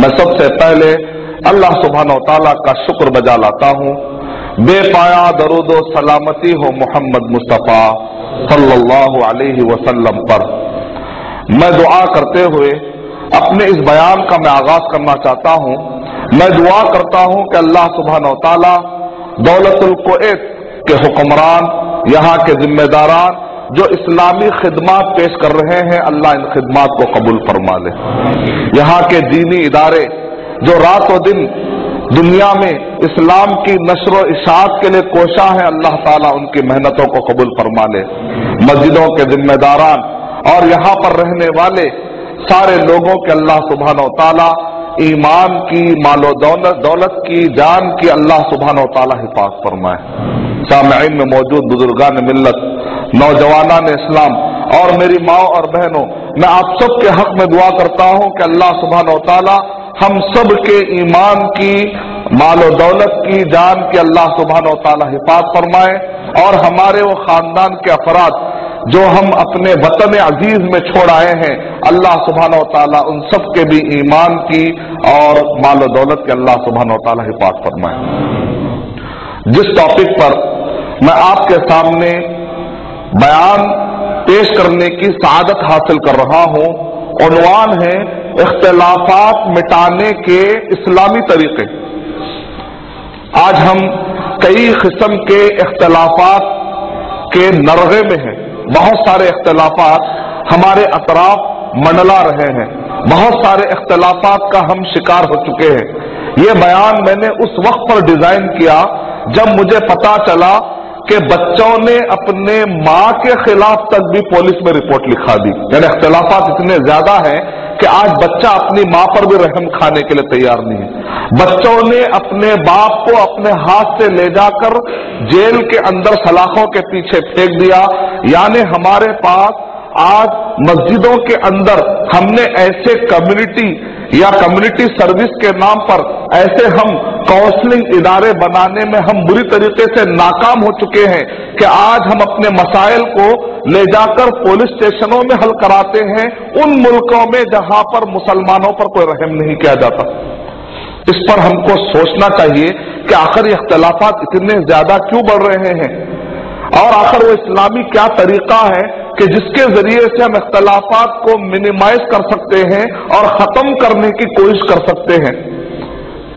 मैं सबसे पहले अल्लाह सुबहान तआला का शुक्र बजा लाता हूँ बेपाया दरुदो सलामती हो मोहम्मद मुस्तफ़ा सल्लल्लाहु अलैहि वसल्लम पर। मैं दुआ करते हुए अपने इस बयान का मैं आगाज़ करना चाहता हूँ। मैं दुआ करता हूँ कि अल्लाह सुबहान दौलतुल कुवैत के हुक्मरान, यहाँ के जिम्मेदारान, जो इस्लामी खिदमत पेश कर रहे हैं, अल्लाह इन खिदमत को कबूल फरमा ले। यहाँ के दीनी इदारे, जो रातों दिन दुनिया में इस्लाम की नशर इशात के लिए कोशा है, अल्लाह ताला उनकी मेहनतों को कबूल फरमा ले। मस्जिदों के जिम्मेदारान और यहाँ पर रहने वाले सारे लोगों के अल्लाह सुबहान ताला ईमान की, मालो दौलत दौलत की, जान की अल्लाह सुबहान ताला हिफाज फरमाए। सामीन में मौजूद बुजुर्गान मिल्लत ने इस्लाम और मेरी माओ और बहनों, मैं आप सबके हक में दुआ करता हूँ कि अल्लाह सुबहान ताला हम सब के ईमान की, मालो दौलत की, जान की अल्लाह सुबहान तला हिफाज फरमाए और हमारे वो खानदान के अफराद जो हम अपने वतन अज़ीज़ में छोड़ आए हैं, अल्लाह सुबहान ताला उन सब के भी ईमान की और मालो दौलत के अल्लाह सुबहान ताला हिफाज फरमाए। जिस टॉपिक पर मैं आपके सामने बयान पेश करने की सादत हासिल कर रहा हूँ, उनवान है इख्तलाफात मिटाने के इस्लामी तरीके। आज हम कई किस्म के इख्तलाफात के नरगे में हैं। बहुत सारे इख्तलाफात हमारे अतराफ मंडला रहे हैं। बहुत सारे इख्तलाफात का हम शिकार हो चुके हैं। ये बयान मैंने उस वक्त पर डिज़ाइन किया जब मुझे पता चला कि बच्चों ने अपने माँ के खिलाफ तक भी पुलिस में रिपोर्ट लिखा दी। यानी अख्तलाफात इतने ज़्यादा हैं कि आज बच्चा अपनी माँ पर भी रहम खाने के लिए तैयार नहीं है। बच्चों ने अपने बाप को अपने हाथ से ले जाकर जेल के अंदर सलाखों के पीछे फेंक दिया। यानी हमारे पास आज मस्जिदों के अंदर हमने ऐसे कम्युनिटी या कम्युनिटी सर्विस के नाम पर ऐसे हम काउंसलिंग इदारे बनाने में हम बुरी तरीके से नाकाम हो चुके हैं कि आज हम अपने मसाइल को ले जाकर पुलिस स्टेशनों में हल कराते हैं, उन मुल्कों में जहाँ पर मुसलमानों पर कोई रहम नहीं किया जाता। इस पर हमको सोचना चाहिए कि आखिर ये अख्तलाफात इतने ज़्यादा क्यों बढ़ रहे हैं? और आखिर वो इस्लामी क्या तरीका है कि जिसके ज़रिए से हम इख्तलाफात को मिनिमाइज कर सकते हैं और खत्म करने की कोशिश कर सकते हैं।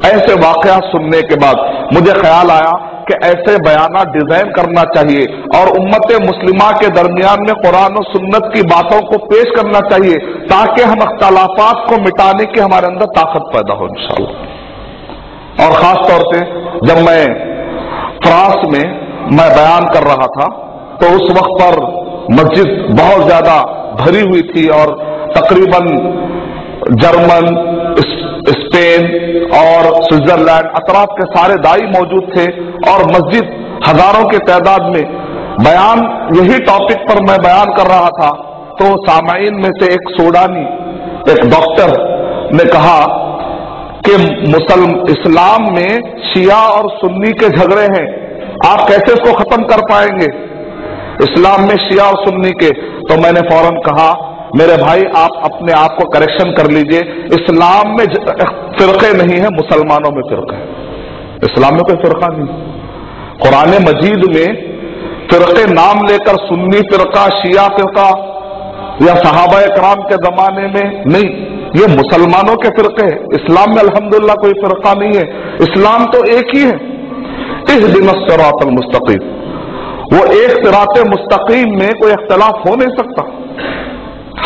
ऐसे वाकया सुनने के बाद मुझे ख्याल आया कि ऐसे बयाना डिज़ाइन करना चाहिए और उम्मत मुस्लिमा के दरमियान में कुरान और सुन्नत की बातों को पेश करना चाहिए ताकि हम अख्तलाफात को मिटाने की हमारे अंदर ताकत पैदा हो, इंशाल्लाह। और खास तौर से जब मैं फ्रांस में मैं बयान कर रहा था तो उस वक्त पर मस्जिद बहुत ज़्यादा भरी हुई थी और तकरीबन जर्मन स्पेन और स्विट्जरलैंड अतराफ के सारे दाई मौजूद थे और मस्जिद हज़ारों की तादाद में। बयान यही टॉपिक पर मैं बयान कर रहा था। तो सामाइन में से एक सोडानी, एक डॉक्टर ने कहा कि मुसलम इस्लाम में शिया और सुन्नी के झगड़े हैं। आप कैसे इसको खत्म कर पाएँगे? इस्लाम में शिया और सुन्नी के तो मैंने फ़ौरन कहा, मेरे भाई, आप अपने आप को करेक्शन कर लीजिए। इस्लाम में फिरके नहीं है, मुसलमानों में फिरका है। इस्लाम में कोई फिरका नहीं। कुरान मजीद में फिरके नाम लेकर सुन्नी फिरका, शिया फिरका, या सहाबा कराम के जमाने में नहीं। ये मुसलमानों के फिरके हैं। इस्लाम में अल्हम्दुलिल्लाह कोई फिरका नहीं है। इस्लाम तो एक ही है। इस दिन सरातल मुस्तकीम। वो एक सिरात मुस्तकीम में कोई अख्तलाफ हो नहीं सकता।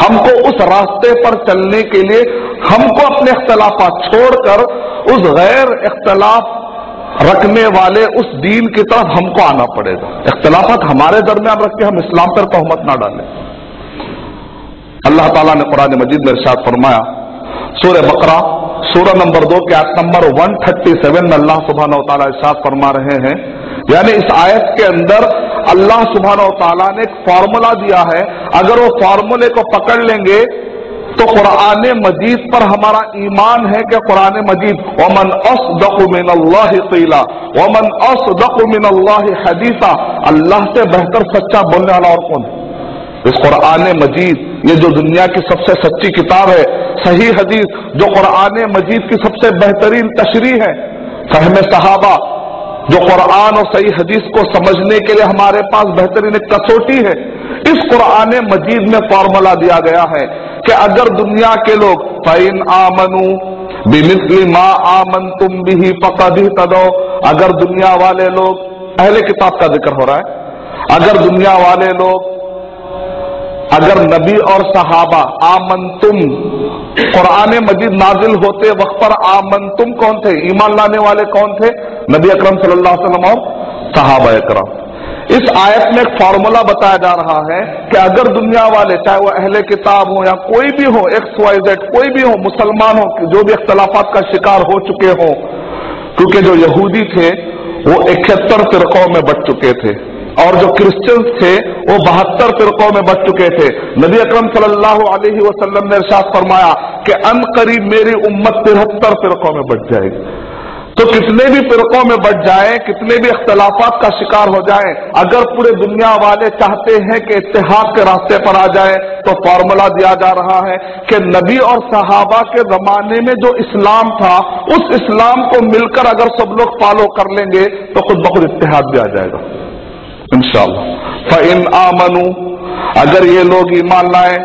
हमको उस रास्ते पर चलने के लिए, हमको अपने अख्तलाफा छोड़कर, उस गैर इख्तलाफ रखने वाले उस दीन की तरफ़ हमको आना पड़ेगा। इख्तलाफत हमारे दरमियान रख के हम इस्लाम पर तहमत ना डालें। अल्लाह ताला ने कुरान मजीद में इरशाद फरमाया सूर्य बकरा सूर्य नंबर दो के आयत नंबर 137 में अल्लाह सुबहान तला इरशाद फरमा रहे हैं। यानी इस आयत के अंदर अल्लाह सुबहान तला ने एक फार्मूला दिया है। अगर वो फार्मूले को पकड़ लेंगे तो कुरान मजीद पर हमारा ईमान है कि कुरान मजीद, वमन अस दकुमिन अल्लाह वमन अल्लाह हदीसा अल्लाह से बेहतर सच्चा बोलने वाला और कौन? इस कुरान मजीद, ये जो दुनिया की सबसे सच्ची किताब है, सही हदीस, जो कुरान मजीद की सबसे बेहतरीन तशरी है। फहम सहाबा जो कुरान और सही हदीस को समझने के लिए हमारे पास बेहतरीन कसौटी है। इस कुरान मजीद में फॉर्मूला दिया गया है कि अगर दुनिया के लोग फ़ैन आमनू बिमिसली माँ आमन तुम भी पकदी तदो अगर दुनिया वाले लोग पहले किताब का ज़िक्र हो रहा है, अगर दुनिया वाले लोग, अगर नबी और सहाबा आमन तुम कुरान मजीद नाजिल होते वक्त पर आमन तुम कौन थे? ईमान लाने वाले कौन थे? नबी अकरम वसल्लम और सहाबा अकरम। इस आयत में एक फॉर्मूला बताया जा रहा है कि अगर दुनिया वाले, चाहे वो अहले किताब हो या कोई भी हो एक्स वाई जेड कोई भी हो, मुसलमान हो जो भी अख्तलाफात का शिकार हो चुके हो, क्योंकि जो यहूदी थे, वो इकहत्तर फिरकों में बच चुके थे। और जो क्रिश्चियंस थे, वो बहत्तर फिरकों में बच चुके थे। नबी अकरम सल्लल्लाहु अलैहि वसल्लम ने इरशाद फरमाया कि अन करीब मेरी उम्मत तिहत्तर फिरकों में बच जाएगी तो कितने भी फिरकों में बच जाए, कितने भी अख्तलाफात का शिकार हो जाए, अगर पूरे दुनिया वाले चाहते हैं कि इतिहाद के रास्ते पर आ जाए तो फॉर्मूला दिया जा रहा है कि नबी और सहाबा के जमाने में जो इस्लाम था, उस इस्लाम को मिलकर अगर सब लोग फॉलो कर लेंगे तो खुद बखुद इतिहाद भी आ जाएगा। इंशाला फ़िन आमनू, अगर ये लोग ईमान लाए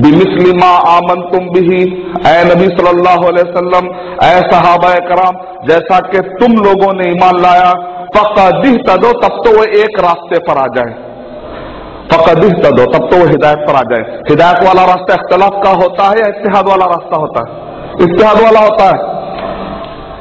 बिमिसलिमा आमन तुम भी ए नबी सल्लल्लाहु अलैहि वसल्लम ए सहाबा कराम, जैसा कि तुम लोगों ने ईमान लाया फकदिह तदो तब तो वो एक रास्ते पर आ जाए। फकदिह तदो तब तो वो हिदायत पर आ जाए। हिदायत वाला रास्ता इख्तलाफ का होता है या इतिहाद वाला रास्ता होता है? इतिहाद वाला होता है।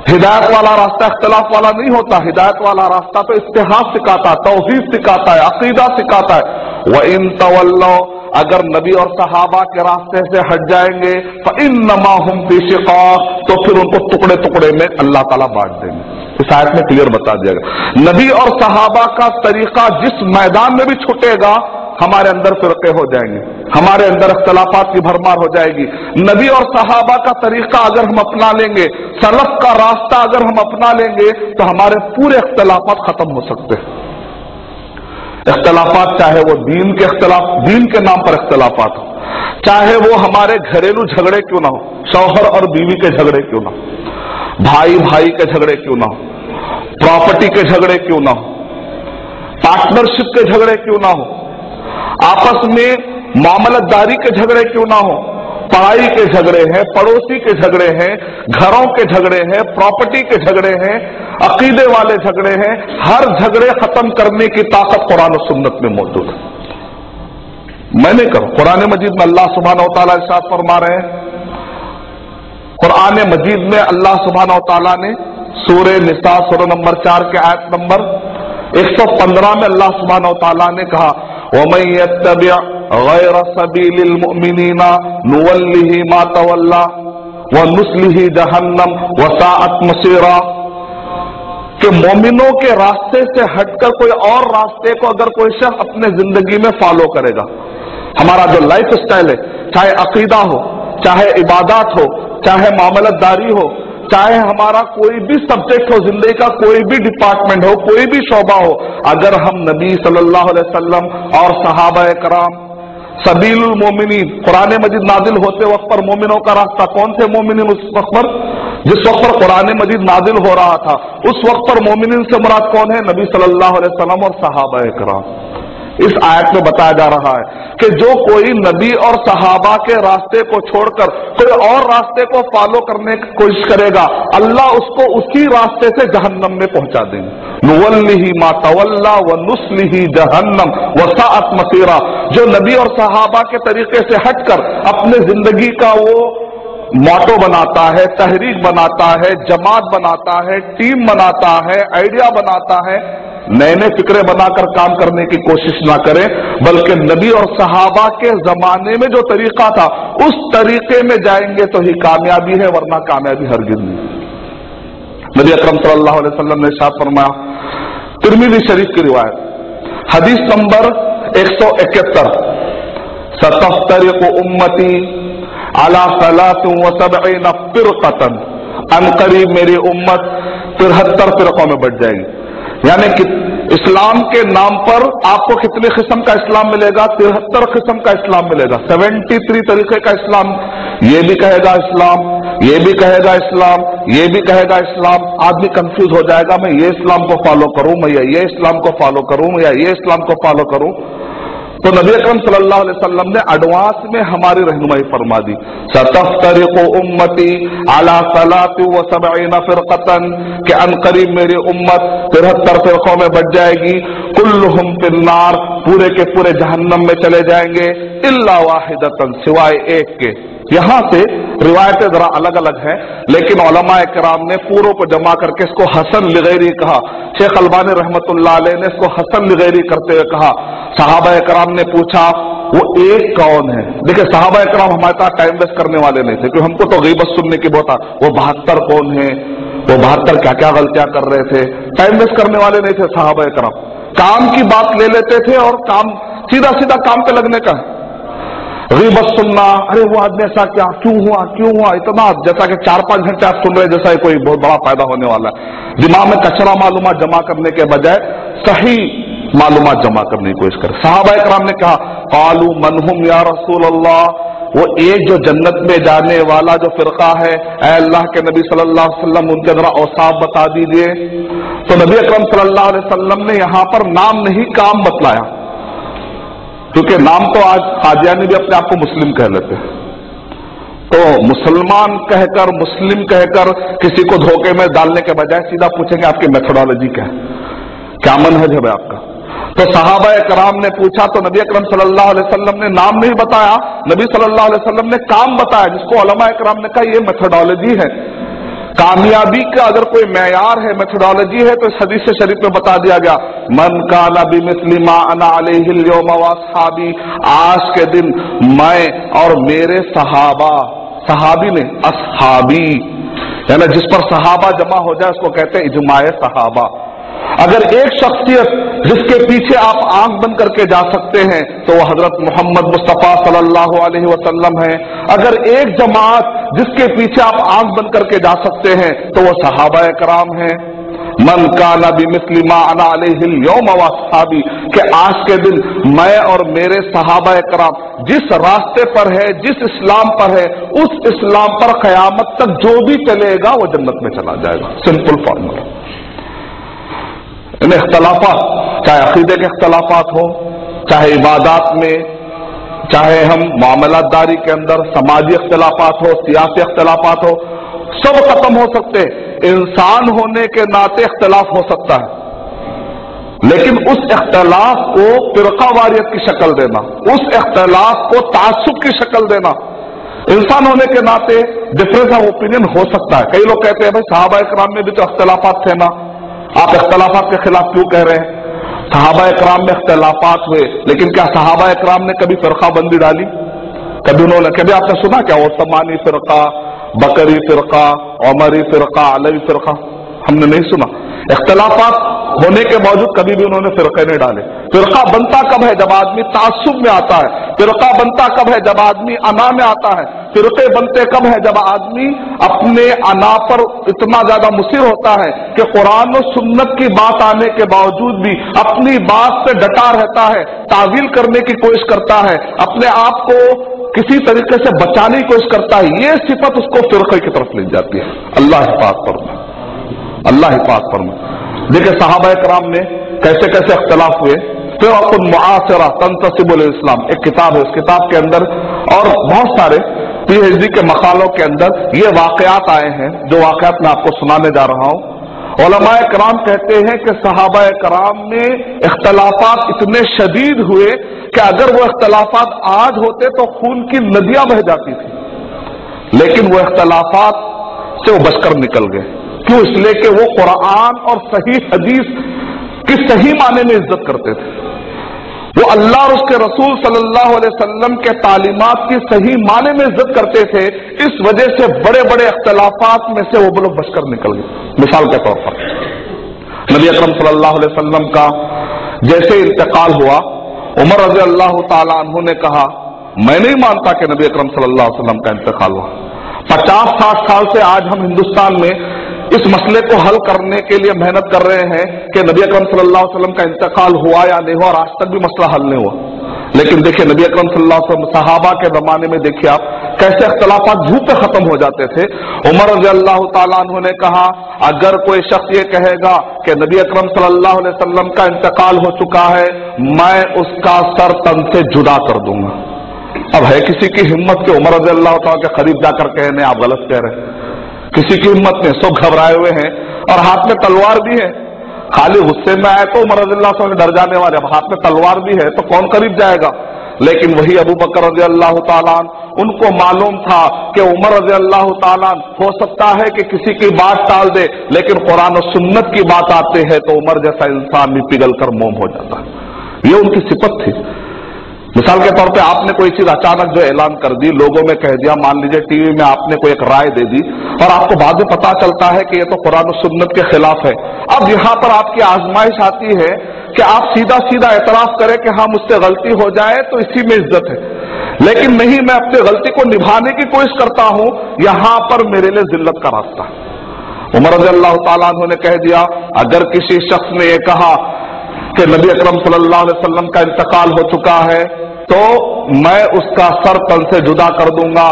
हिदायत वाला रास्ता इख्तलाफ वाला नहीं होता। हिदायत वाला रास्ता तो इतिहास सिखाता है तोहहीद सिखाता है, अकीदा सिखाता है। वह इन तवल्लो, अगर नबी और सहाबा के रास्ते से हट जाएँगे तो इन नमा हम पेशिका तो फिर उनको टुकड़े टुकड़े में अल्लाह ताला बांट देंगे। इस आयत में क्लियर बता दिया गया। नबी और सहाबा का तरीका जिस मैदान में भी छुटेगा हमारे अंदर फिरके हो जाएँगे, हमारे अंदर अख्तलाफात की भरमार हो जाएगी। नबी और सहाबा का तरीका अगर हम अपना लेंगे, सलफ का रास्ता अगर हम अपना लेंगे तो हमारे पूरे अख्तलाफात खत्म हो सकते हैं। अख्तलाफात चाहे वो दीन के अख्तलाफ, दीन के नाम पर अख्तलाफात हो, चाहे वो हमारे घरेलू झगड़े क्यों ना हो, शौहर और बीवी के झगड़े क्यों ना हो, भाई भाई के झगड़े क्यों ना हो, प्रॉपर्टी के झगड़े क्यों ना हो, पार्टनरशिप के झगड़े क्यों ना हो आपस में मामलतदारी के झगड़े क्यों ना हो? पढ़ाई के झगड़े हैं, पड़ोसी के झगड़े हैं, घरों के झगड़े हैं प्रॉपर्टी के झगड़े हैं, अकीदे वाले झगड़े हैं, हर झगड़े खत्म करने की ताकत कुरान और सुन्नत में मौजूद है। मैंने करूँ कुरान मजीद में अल्लाह सुबहान साथ फरमा रहे हैं। कुरान मजीद में अल्लाह सुबहान तला ने सूर्य निसा सूर्य नंबर चार के आयत नंबर 115 में अल्लाह सुबहान तला ने कहा गैर सबीलमिना नुवल्लिही मा तवल्ला व नुस्लिही जहन्नम वसाअत मसीरा कि मोमिनों के रास्ते से हटकर कोई और रास्ते को अगर कोई शख्स अपने ज़िंदगी में फॉलो करेगा हमारा जो लाइफ स्टाइल है चाहे अकीदा हो चाहे इबादत हो चाहे मामलतदारी हो चाहे हमारा कोई भी सब्जेक्ट हो, ज़िंदगी का कोई भी डिपार्टमेंट हो, कोई भी शोबा हो, अगर हम नबी सल्लल्लाहु अलैहि वसल्लम और सहाबा कराम सबील मोमिन कुरान मजिद नादिल होते वक्त पर मोमिनों का रास्ता कौन थे मोमिन उस वक्त पर? जिस वक्त पर कुरान मजिद नादिल हो रहा था, उस वक्त पर मोमिन से मुराद कौन है? नबी सल्लल्लाहु अलैहि वसल्लम और सहाबा कराम। इस आयत में बताया जा रहा है कि जो कोई नबी और सहाबा के रास्ते को छोड़कर, कोई और रास्ते को फॉलो करने की कोशिश करेगा, अल्लाह उसको उसी रास्ते से जहन्नम में पहुँचा देंगे। नुवल्ली मा तवल्ला व नुस्लिही जहन्नम व मसीरा। जो नबी और सहाबा के तरीके से हटकर अपने ज़िंदगी का वो मोटो बनाता है, तहरीक बनाता है, जमात बनाता है, टीम बनाता है, आइडिया बनाता है नए नए फिक्रे बनाकर काम करने की कोशिश ना करें, बल्कि नबी और सहाबा के जमाने में जो तरीका था, उस तरीके में जाएँगे तो ही कामयाबी है, वरना कामयाबी हर नहीं। नबी अक्रम वसल्लम ने शाह फरमाया तिरमिदी शरीफ की रिवायत, हदीस नंबर एक सौ इकहत्तर सतफ्तर को उम्मती अला सलात व सबईन फिरकतन अनकरीब मेरी उम्मत तिरहत्तर फिरकों में बढ़ जाएगी। यानी कि इस्लाम के नाम पर आपको कितने किस्म का इस्लाम मिलेगा? तिहत्तर किस्म का इस्लाम मिलेगा। सेवेंटी थ्री तरीके का इस्लाम। ये भी कहेगा इस्लाम, ये भी कहेगा इस्लाम, ये भी कहेगा इस्लाम। आदमी कंफ्यूज हो जाएगा, मैं ये इस्लाम को फॉलो करूँ? मैं या इस्लाम को फॉलो करूँ? या ये इस्लाम को फॉलो करूँ? तो नबी अकरम सल्लल्लाहु अलैहि वसल्लम ने एडवांस में हमारी रहनुमाई फरमा दी। सतफ्तर को उम्मती अला सलाती व सबईना फिरकतन, के अनकरीब मेरी उम्मत तिहत्तर फिरकों में बढ़ जाएगी। कुल्लुहुम फिन्नार, पूरे के पूरे जहन्नम में चले जाएँगे। इल्ला वाहिदतन, सिवाय एक के। यहाँ से रिवायतें जरा अलग अलग हैं, लेकिन ओलमा कराम ने पूरों को जमा करके इसको हसन लिगैरी कहा। शेख अलबानी रहमत ने इसको हसन लिगैरी करते हुए कहा साहबा कराम ने पूछा, वो एक कौन है? देखिए साहबा कराम हमारे साथ टाइम वेस्ट करने वाले नहीं थे, क्योंकि हमको तो गईबत सुनने की बहुत वो बहत्तर कौन है? वो बहत्तर क्या क्या गलतियाँ कर रहे थे? टाइम वेस्ट करने वाले नहीं थे साहबा कराम काम की बात ले लेते थे और काम सीधा सीधा काम पे लगने का। गीबत सुनना, अरे, वो आदमी ऐसा क्या? क्यों हुआ? क्यों हुआ? इतना जैसा कि चार पाँच घंटे आप सुन रहे जैसा कोई बहुत बड़ा फ़ायदा होने वाला है। दिमाग में कचरा मालूम जमा करने के बजाय, सही मालूम जमा करने की कोशिश करे। साहबा कराम ने कहा, कालू मनहुम या रसूल अल्लाह वो एक जो जन्नत में जाने वाला जो फिरका है अल्लाह के नबी सल्लल्लाहु अलैहि वसल्लम, उनके जरा औसाफ बता दीजिए। तो नबी अकरम सल्लल्लाहु अलैहि वसल्लम ने यहाँ पर नाम नहीं, काम बतलाया। क्योंकि नाम तो आज कादियानी भी अपने आप को मुस्लिम कह लेते हैं। तो मुसलमान कहकर, मुस्लिम कहकर किसी को धोखे में डालने के बजाय सीधा पूछेंगे, आपकी मेथोडोलॉजी क्या है? क्या मनहज है आपका? तो साहबा कराम ने पूछा तो नबी अकरम वसल्लम ने नाम नहीं बताया। नबी वसल्लम ने काम बताया, जिसको अलमा कराम ने कहा यह मेथोडोलॉजी है। कामयाबी का अगर कोई मैार है मेथोडोलॉजी है तो इस हदीस से शरीफ में बता दिया गया, मन का नबी मुस्लिमा अना साहबी आज के दिन मैं और मेरे सहाबा, सहाबी ने असहाबी, यानी जिस पर सहाबा जमा हो जाए, उसको कहते हैं इजमाए सहाबा। अगर एक शख्सियत जिसके पीछे आप आँख बंद करके जा सकते हैं तो वह हज़रत मोहम्मद मुस्तफ़ा सल्लल्लाहु अलैहि वसल्लम है। अगर एक जमात जिसके पीछे आप आँख बंद करके जा सकते हैं तो वह सहाबा कराम है। मन का नबी मिसलिमा योम साबी के आज के दिन मैं और मेरे सहाबा कराम जिस रास्ते पर है, जिस इस्लाम पर है, उस इस्लाम पर कयामत तक जो भी चलेगा, वो जन्नत में चला जाएगा। Simple formula. इन इख्तलाफात, चाहे अकीदे के अख्तलाफात हो, चाहे इबादत में, चाहे हम मामलादारी के अंदर समाजी अख्तलाफात हो, सियासी अख्तलाफात हो, सब खत्म हो सकते इंसान होने के नाते अख्तलाफ हो सकता है। लेकिन उस अख्तलाफ को फिरका वारियत की शक्ल देना, उस अख्तलाफ को तासुब की शक्ल देना, इंसान होने के नाते डिफरेंस ऑफ़ ओपिनियन हो सकता है। कई लोग कहते हैं, भाई साहबा कराम में भी तो अख्तलाफात थे ना। आप इख्तलाफात के खिलाफ क्यों कह रहे हैं? सहाबा इक्राम में अख्तलाफात हुए, लेकिन क्या सहाबा इक्राम ने कभी फिरका बंदी डाली? कभी उन्होंने कभी आपने सुना क्या, ओसमानी फिरका, बकरी फिरका, उमरी फिरका, अलवी फिरका? हमने नहीं सुना। इख्तलाफात होने के बावजूद कभी भी उन्होंने फिरके नहीं डाले। फिरका बनता कब है जब आदमी तासुब में आता है? फिरका बनता कब है जब आदमी अना में आता है? फिरके बनते कब है जब आदमी अपने अना पर इतना ज़्यादा मुसिर होता है कि कुरान और सुन्नत की बात आने के बावजूद भी अपनी बात से डटा रहता है, तावील करने की कोशिश करता है, अपने आप को किसी तरीके से बचाने की कोशिश करता है, ये सिफत उसको फिरके की तरफ़ ले जाती है। अल्लाह हिफात पर अल्लाह हिफात पर देखिए साहबा कराम में कैसे कैसे अख्तलाफ हुए। फिर आपको मुआसरा तनतसिबुल इस्लाम, एक किताब है। उस किताब के अंदर और बहुत सारे पीएचडी के मकालों के अंदर ये वाकयात आए हैं, जो वाकयात मैं आपको सुनाने जा रहा हूँ। ओलमाए कराम कहते हैं कि सहाबा कराम में इख्तलाफात इतने शदीद हुए कि अगर वो इख्तलाफात आज होते तो खून की नदियाँ बह जाती थी। लेकिन वो इख्तलाफात से वो बचकर निकल गए। क्यों इसलिए कि वो कुरान और सही हदीस की सही माने में इज़्ज़त करते थे। वो अल्लाह और उसके रसूल सल्लल्लाहु अलैहि वसल्लम के तालीमात की सही माने में इज़्ज़त करते थे, इस वजह से बड़े बड़े अख्तलाफात में से वो लोग बचकर निकल गए। मिसाल के तौर पर, नबी अकरम सल्लल्लाहु अलैहि वसल्लम का जैसे इंतकाल हुआ, उमर रज़ी अल्लाह तु ने कहा, मैं नहीं मानता कि नबी अकरम सल्लल्लाहु अलैहि वसल्लम का इंतकाल हुआ। पचास साठ साल से आज हम हिंदुस्तान में इस मसले को हल करने के लिए मेहनत कर रहे हैं कि नबी अकरम सल्लल्लाहु अलैहि वसल्लम का इंतकाल हुआ या नहीं हुआ और आज तक भी मसला हल नहीं हुआ। लेकिन देखिए, नबी अकरम सल्लल्लाहु अलैहि वसल्लम सहाबा के जमाने में देखिए आप कैसे अख्तलाफा झूठ खत्म हो जाते थे। उमर रज़ी अल्लाह ने कहा, अगर कोई शख्स ये कहेगा कि नबी अकरम सल्लल्लाहु अलैहि वसल्लम का इंतकाल हो चुका है, मैं उसका सर तन से जुदा कर दूँगा। अब है किसी की हिम्मत के उमर रज़ी अल्लाह के करीब जाकर कहने, आप गलत कह रहे हैं। किसी की हिम्मत में सब घबराए हुए हैं और हाथ में तलवार भी है। खाली गुस्से में आए तो उमर से डर जाने वाले हाथ में तलवार भी है तो कौन करीब जाएगा? लेकिन वही अबू बकर रज़ी अल्लाह उनको मालूम था कि उमर रज़ी अल्लाह तालान हो सकता है कि किसी की बात टाल दे, लेकिन कुरान और सुन्नत की बात आते हैं तो उमर जैसा इंसान भी पिघल कर मोम हो जाता। है ये उनकी सिपत थी। मिसाल के तौर पे आपने कोई चीज़ अचानक जो ऐलान कर दी, लोगों में कह दिया, मान लीजिए टीवी में आपने कोई एक राय दे दी, और आपको बाद में पता चलता है कि ये तो कुरान सुन्नत के खिलाफ है। अब यहाँ पर आपकी आजमाइश आती है कि आप सीधा सीधा एतराफ करें कि हाँ मुझसे गलती हो जाए तो इसी में इज़्ज़त है। लेकिन नहीं, मैं अपनी गलती को निभाने की कोशिश करता हूँ, यहाँ पर मेरे लिए जिल्लत का रास्ता उमर रज़ी अल्लाह तला कह दिया, अगर किसी शख्स ने यह कहा कि नबी अकरम सल्लल्लाहु अलैहि वसल्लम का इंतकाल हो चुका है तो मैं उसका सर तल से जुदा कर दूँगा।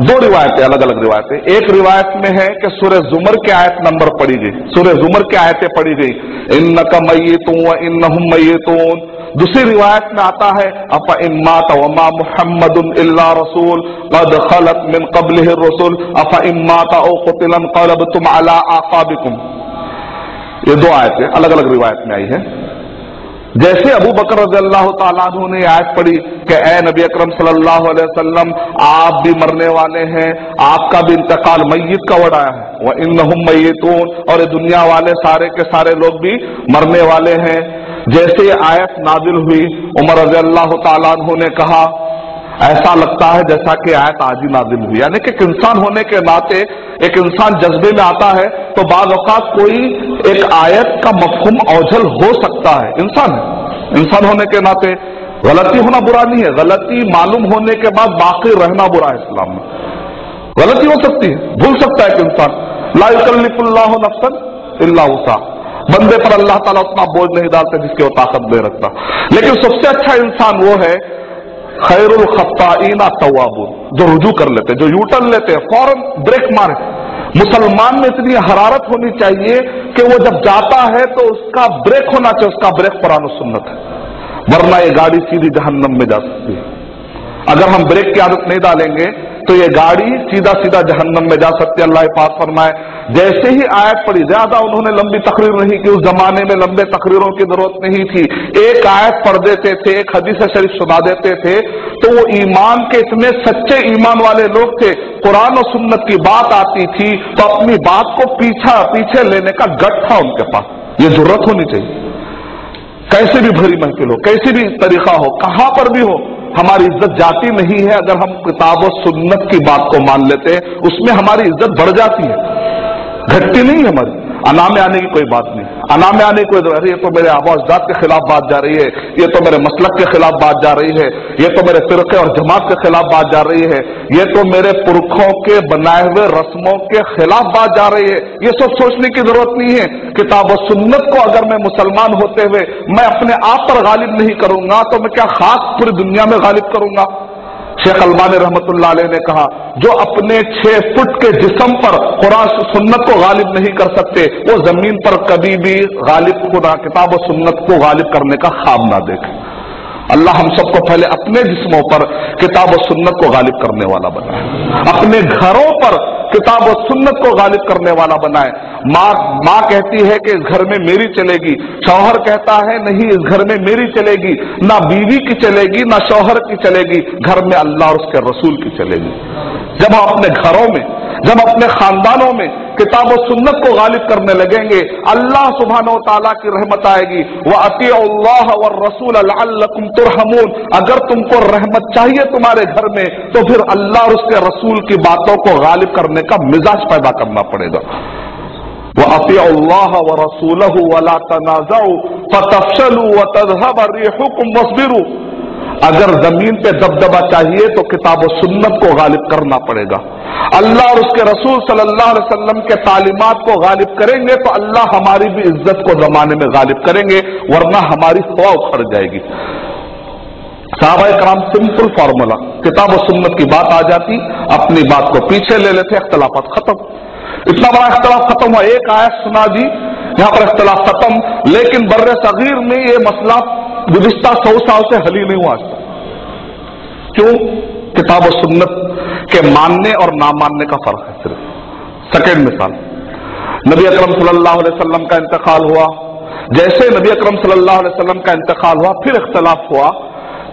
दो रिवायतें अलग अलग रिवायतें। एक रिवायत में है कि सूर्य जुमर की आयत नंबर पड़ी गई। सूर्य जुमर की आयतें पड़ी गई। इन न का मैतू इन मैतून दूसरी रिवायत में आता है अप इम्मात वमा मोहम्मद रसूल, कद खलत मिन कबल रसूल, अफ इम्मात ओ कुतिलन कलब तुम अला आकाबिकुम ये दो आयतें अलग अलग रिवायत में आई है। जैसे अबू बकर रजल्लाह तु ने आयत पढ़ी कि ए नबी अकरम सल्लल्लाहु अलैहि वसल्लम, आप भी मरने वाले हैं, आपका भी इंतकाल मैत का वड़ आया है। वह इन मैतून और दुनिया वाले सारे के सारे लोग भी मरने वाले हैं। जैसे आयत नाजिल हुई, उमर रज़ी अल्लाह तु ने कहा ऐसा लगता है जैसा कि आयत आज ही नाजिल हुई। यानी कि एक इंसान होने के नाते एक इंसान जज्बे में आता है तो बाद अवकात कोई एक आयत का मफहम औझल हो सकता है। इंसान है। इंसान होने के नाते गलती होना बुरा नहीं है। गलती मालूम होने के बाद बाकी रहना बुरा है इस्लाम में। गलती हो सकती है। भूल सकता है कि इंसान। लाफुल्लाह नफसन इल्ला बंदे पर अल्लाह ताला उतना बोझ नहीं डालते जिसकी वो ताकत दे रखता। लेकिन सबसे अच्छा इंसान वो है खैरुल खत्ताइना तवाबुन। जो रुजू कर लेते हैं जो यूटर्न लेते हैं, फ़ौरन ब्रेक मारे। मुसलमान में इतनी हरारत होनी चाहिए कि वो जब जाता है तो उसका ब्रेक होना चाहिए, उसका ब्रेक पुरान सुन्नत है। वरना ये गाड़ी सीधी जहन्नम में जा सकती है। अगर हम ब्रेक की आदत नहीं डालेंगे तो ये गाड़ी सीधा सीधा जहन्नम में जा सकती है, अल्लाह पास फरमाए। जैसे ही आयत पड़ी ज़्यादा उन्होंने लंबी तकरीर नहीं की, उस जमाने में लंबे तकरीरों की ज़रूरत नहीं थी। एक आयत पढ़ देते थे, एक हदीस शरीफ सुना देते थे तो वो ईमान के इतने सच्चे ईमान वाले लोग थे, कुरान और सुन्नत की बात आती थी तो अपनी बात को पीछा, पीछे लेने का गट था उनके पास। ये ज़रूरत होनी चाहिए। कैसे भी भरी महफिल हो कैसी भी तरीका हो, कहाँ पर भी हो हमारी इज़्ज़त जाती नहीं है, अगर हम किताब और सुन्नत की बात को मान लेते हैं, उसमें हमारी इज़्ज़त बढ़ जाती है। घटती नहीं हमारी। अना में आने की कोई बात नहीं। अना में आने की कोई अरे ये तो मेरे आबा अजदाद के खिलाफ बात जा रही है। ये तो मेरे मसलक के खिलाफ बात जा रही है। ये तो मेरे फिरके और जमात के खिलाफ बात जा रही है। ये तो मेरे पुरखों के बनाए हुए रस्मों के खिलाफ बात जा रही है। ये सब सोचने की ज़रूरत नहीं है। किताब सुन्नत को अगर मैं मुसलमान होते हुए मैं अपने आप पर गालिब नहीं करूँगा तो मैं क्या खास पूरी दुनिया में गालिब करूँगा? शेख अलबान रहमत ने कहा, जो अपने छह फुट के जिसम पर कुरान सुन्नत को गालिब नहीं कर सकते, वो ज़मीन पर कभी भी गालिब खुदा, किताब और सुन्नत को गालिब करने का खाब ना देखे। अल्लाह हम सबको पहले अपने जिस्मों पर किताब और सुन्नत को गालिब करने वाला बनाए। अपने घरों पर किताब और सुन्नत को गालिब करने वाला बनाए। माँ माँ कहती है कि इस घर में मेरी चलेगी। शौहर कहता है, नहीं, इस घर में मेरी चलेगी। ना बीवी की चलेगी, ना शौहर की चलेगी। घर में अल्लाह और उसके रसूल की चलेगी। जब हम अपने घरों में जब अपने खानदानों में किताब और सुन्नत को गालिब करने लगेंगे, अल्लाह सुबहान तला की रहमत आएगी। वह अति और रसूल तुरहमून। अगर तुमको रहमत चाहिए तुम्हारे घर में तो फिर अल्लाह और उसके रसूल की बातों को गालिब करने का मिजाज पैदा करना पड़ेगा। वह अति व रसूल वला तनाजाऊ। फतफशलू व तजहब हुकुम वसबिरू। अगर ज़मीन पे दबदबा चाहिए तो किताब सुन्नत को गालिब करना पड़ेगा। अल्लाह और उसके रसूल सल्लल्लाहु अलैहि वसल्लम के तालीमात को गालिब करेंगे तो अल्लाह हमारी भी इज़्ज़त को जमाने में गालिब करेंगे, वरना हमारी हवा उखड़ जाएगी। साहबा कराम सिंपल फॉर्मूला। किताब और सुन्नत की बात आ जाती, अपनी बात को पीछे ले लेते अख्तलाफत खत्म। इतना बड़ा अख्तलाफ खत्म हुआ, एक आयत सुना दी, यहाँ पर अख्तलाफ खत्म, लेकिन बर्र सगीर में ये मसला गुजश्ता सौ साल से हली नहीं हुआ आज क्यों? किताब और सुन्नत के मानने और ना मानने का फ़र्क है सिर्फ़। सेकेंड मिसाल, नबी अकरम सल्लल्लाहु अलैहि वसल्लम का इंतकाल हुआ। जैसे नबी अकरम सल्लल्लाहु अलैहि वसल्लम का इंतकाल हुआ, फिर इख्तलाफ हुआ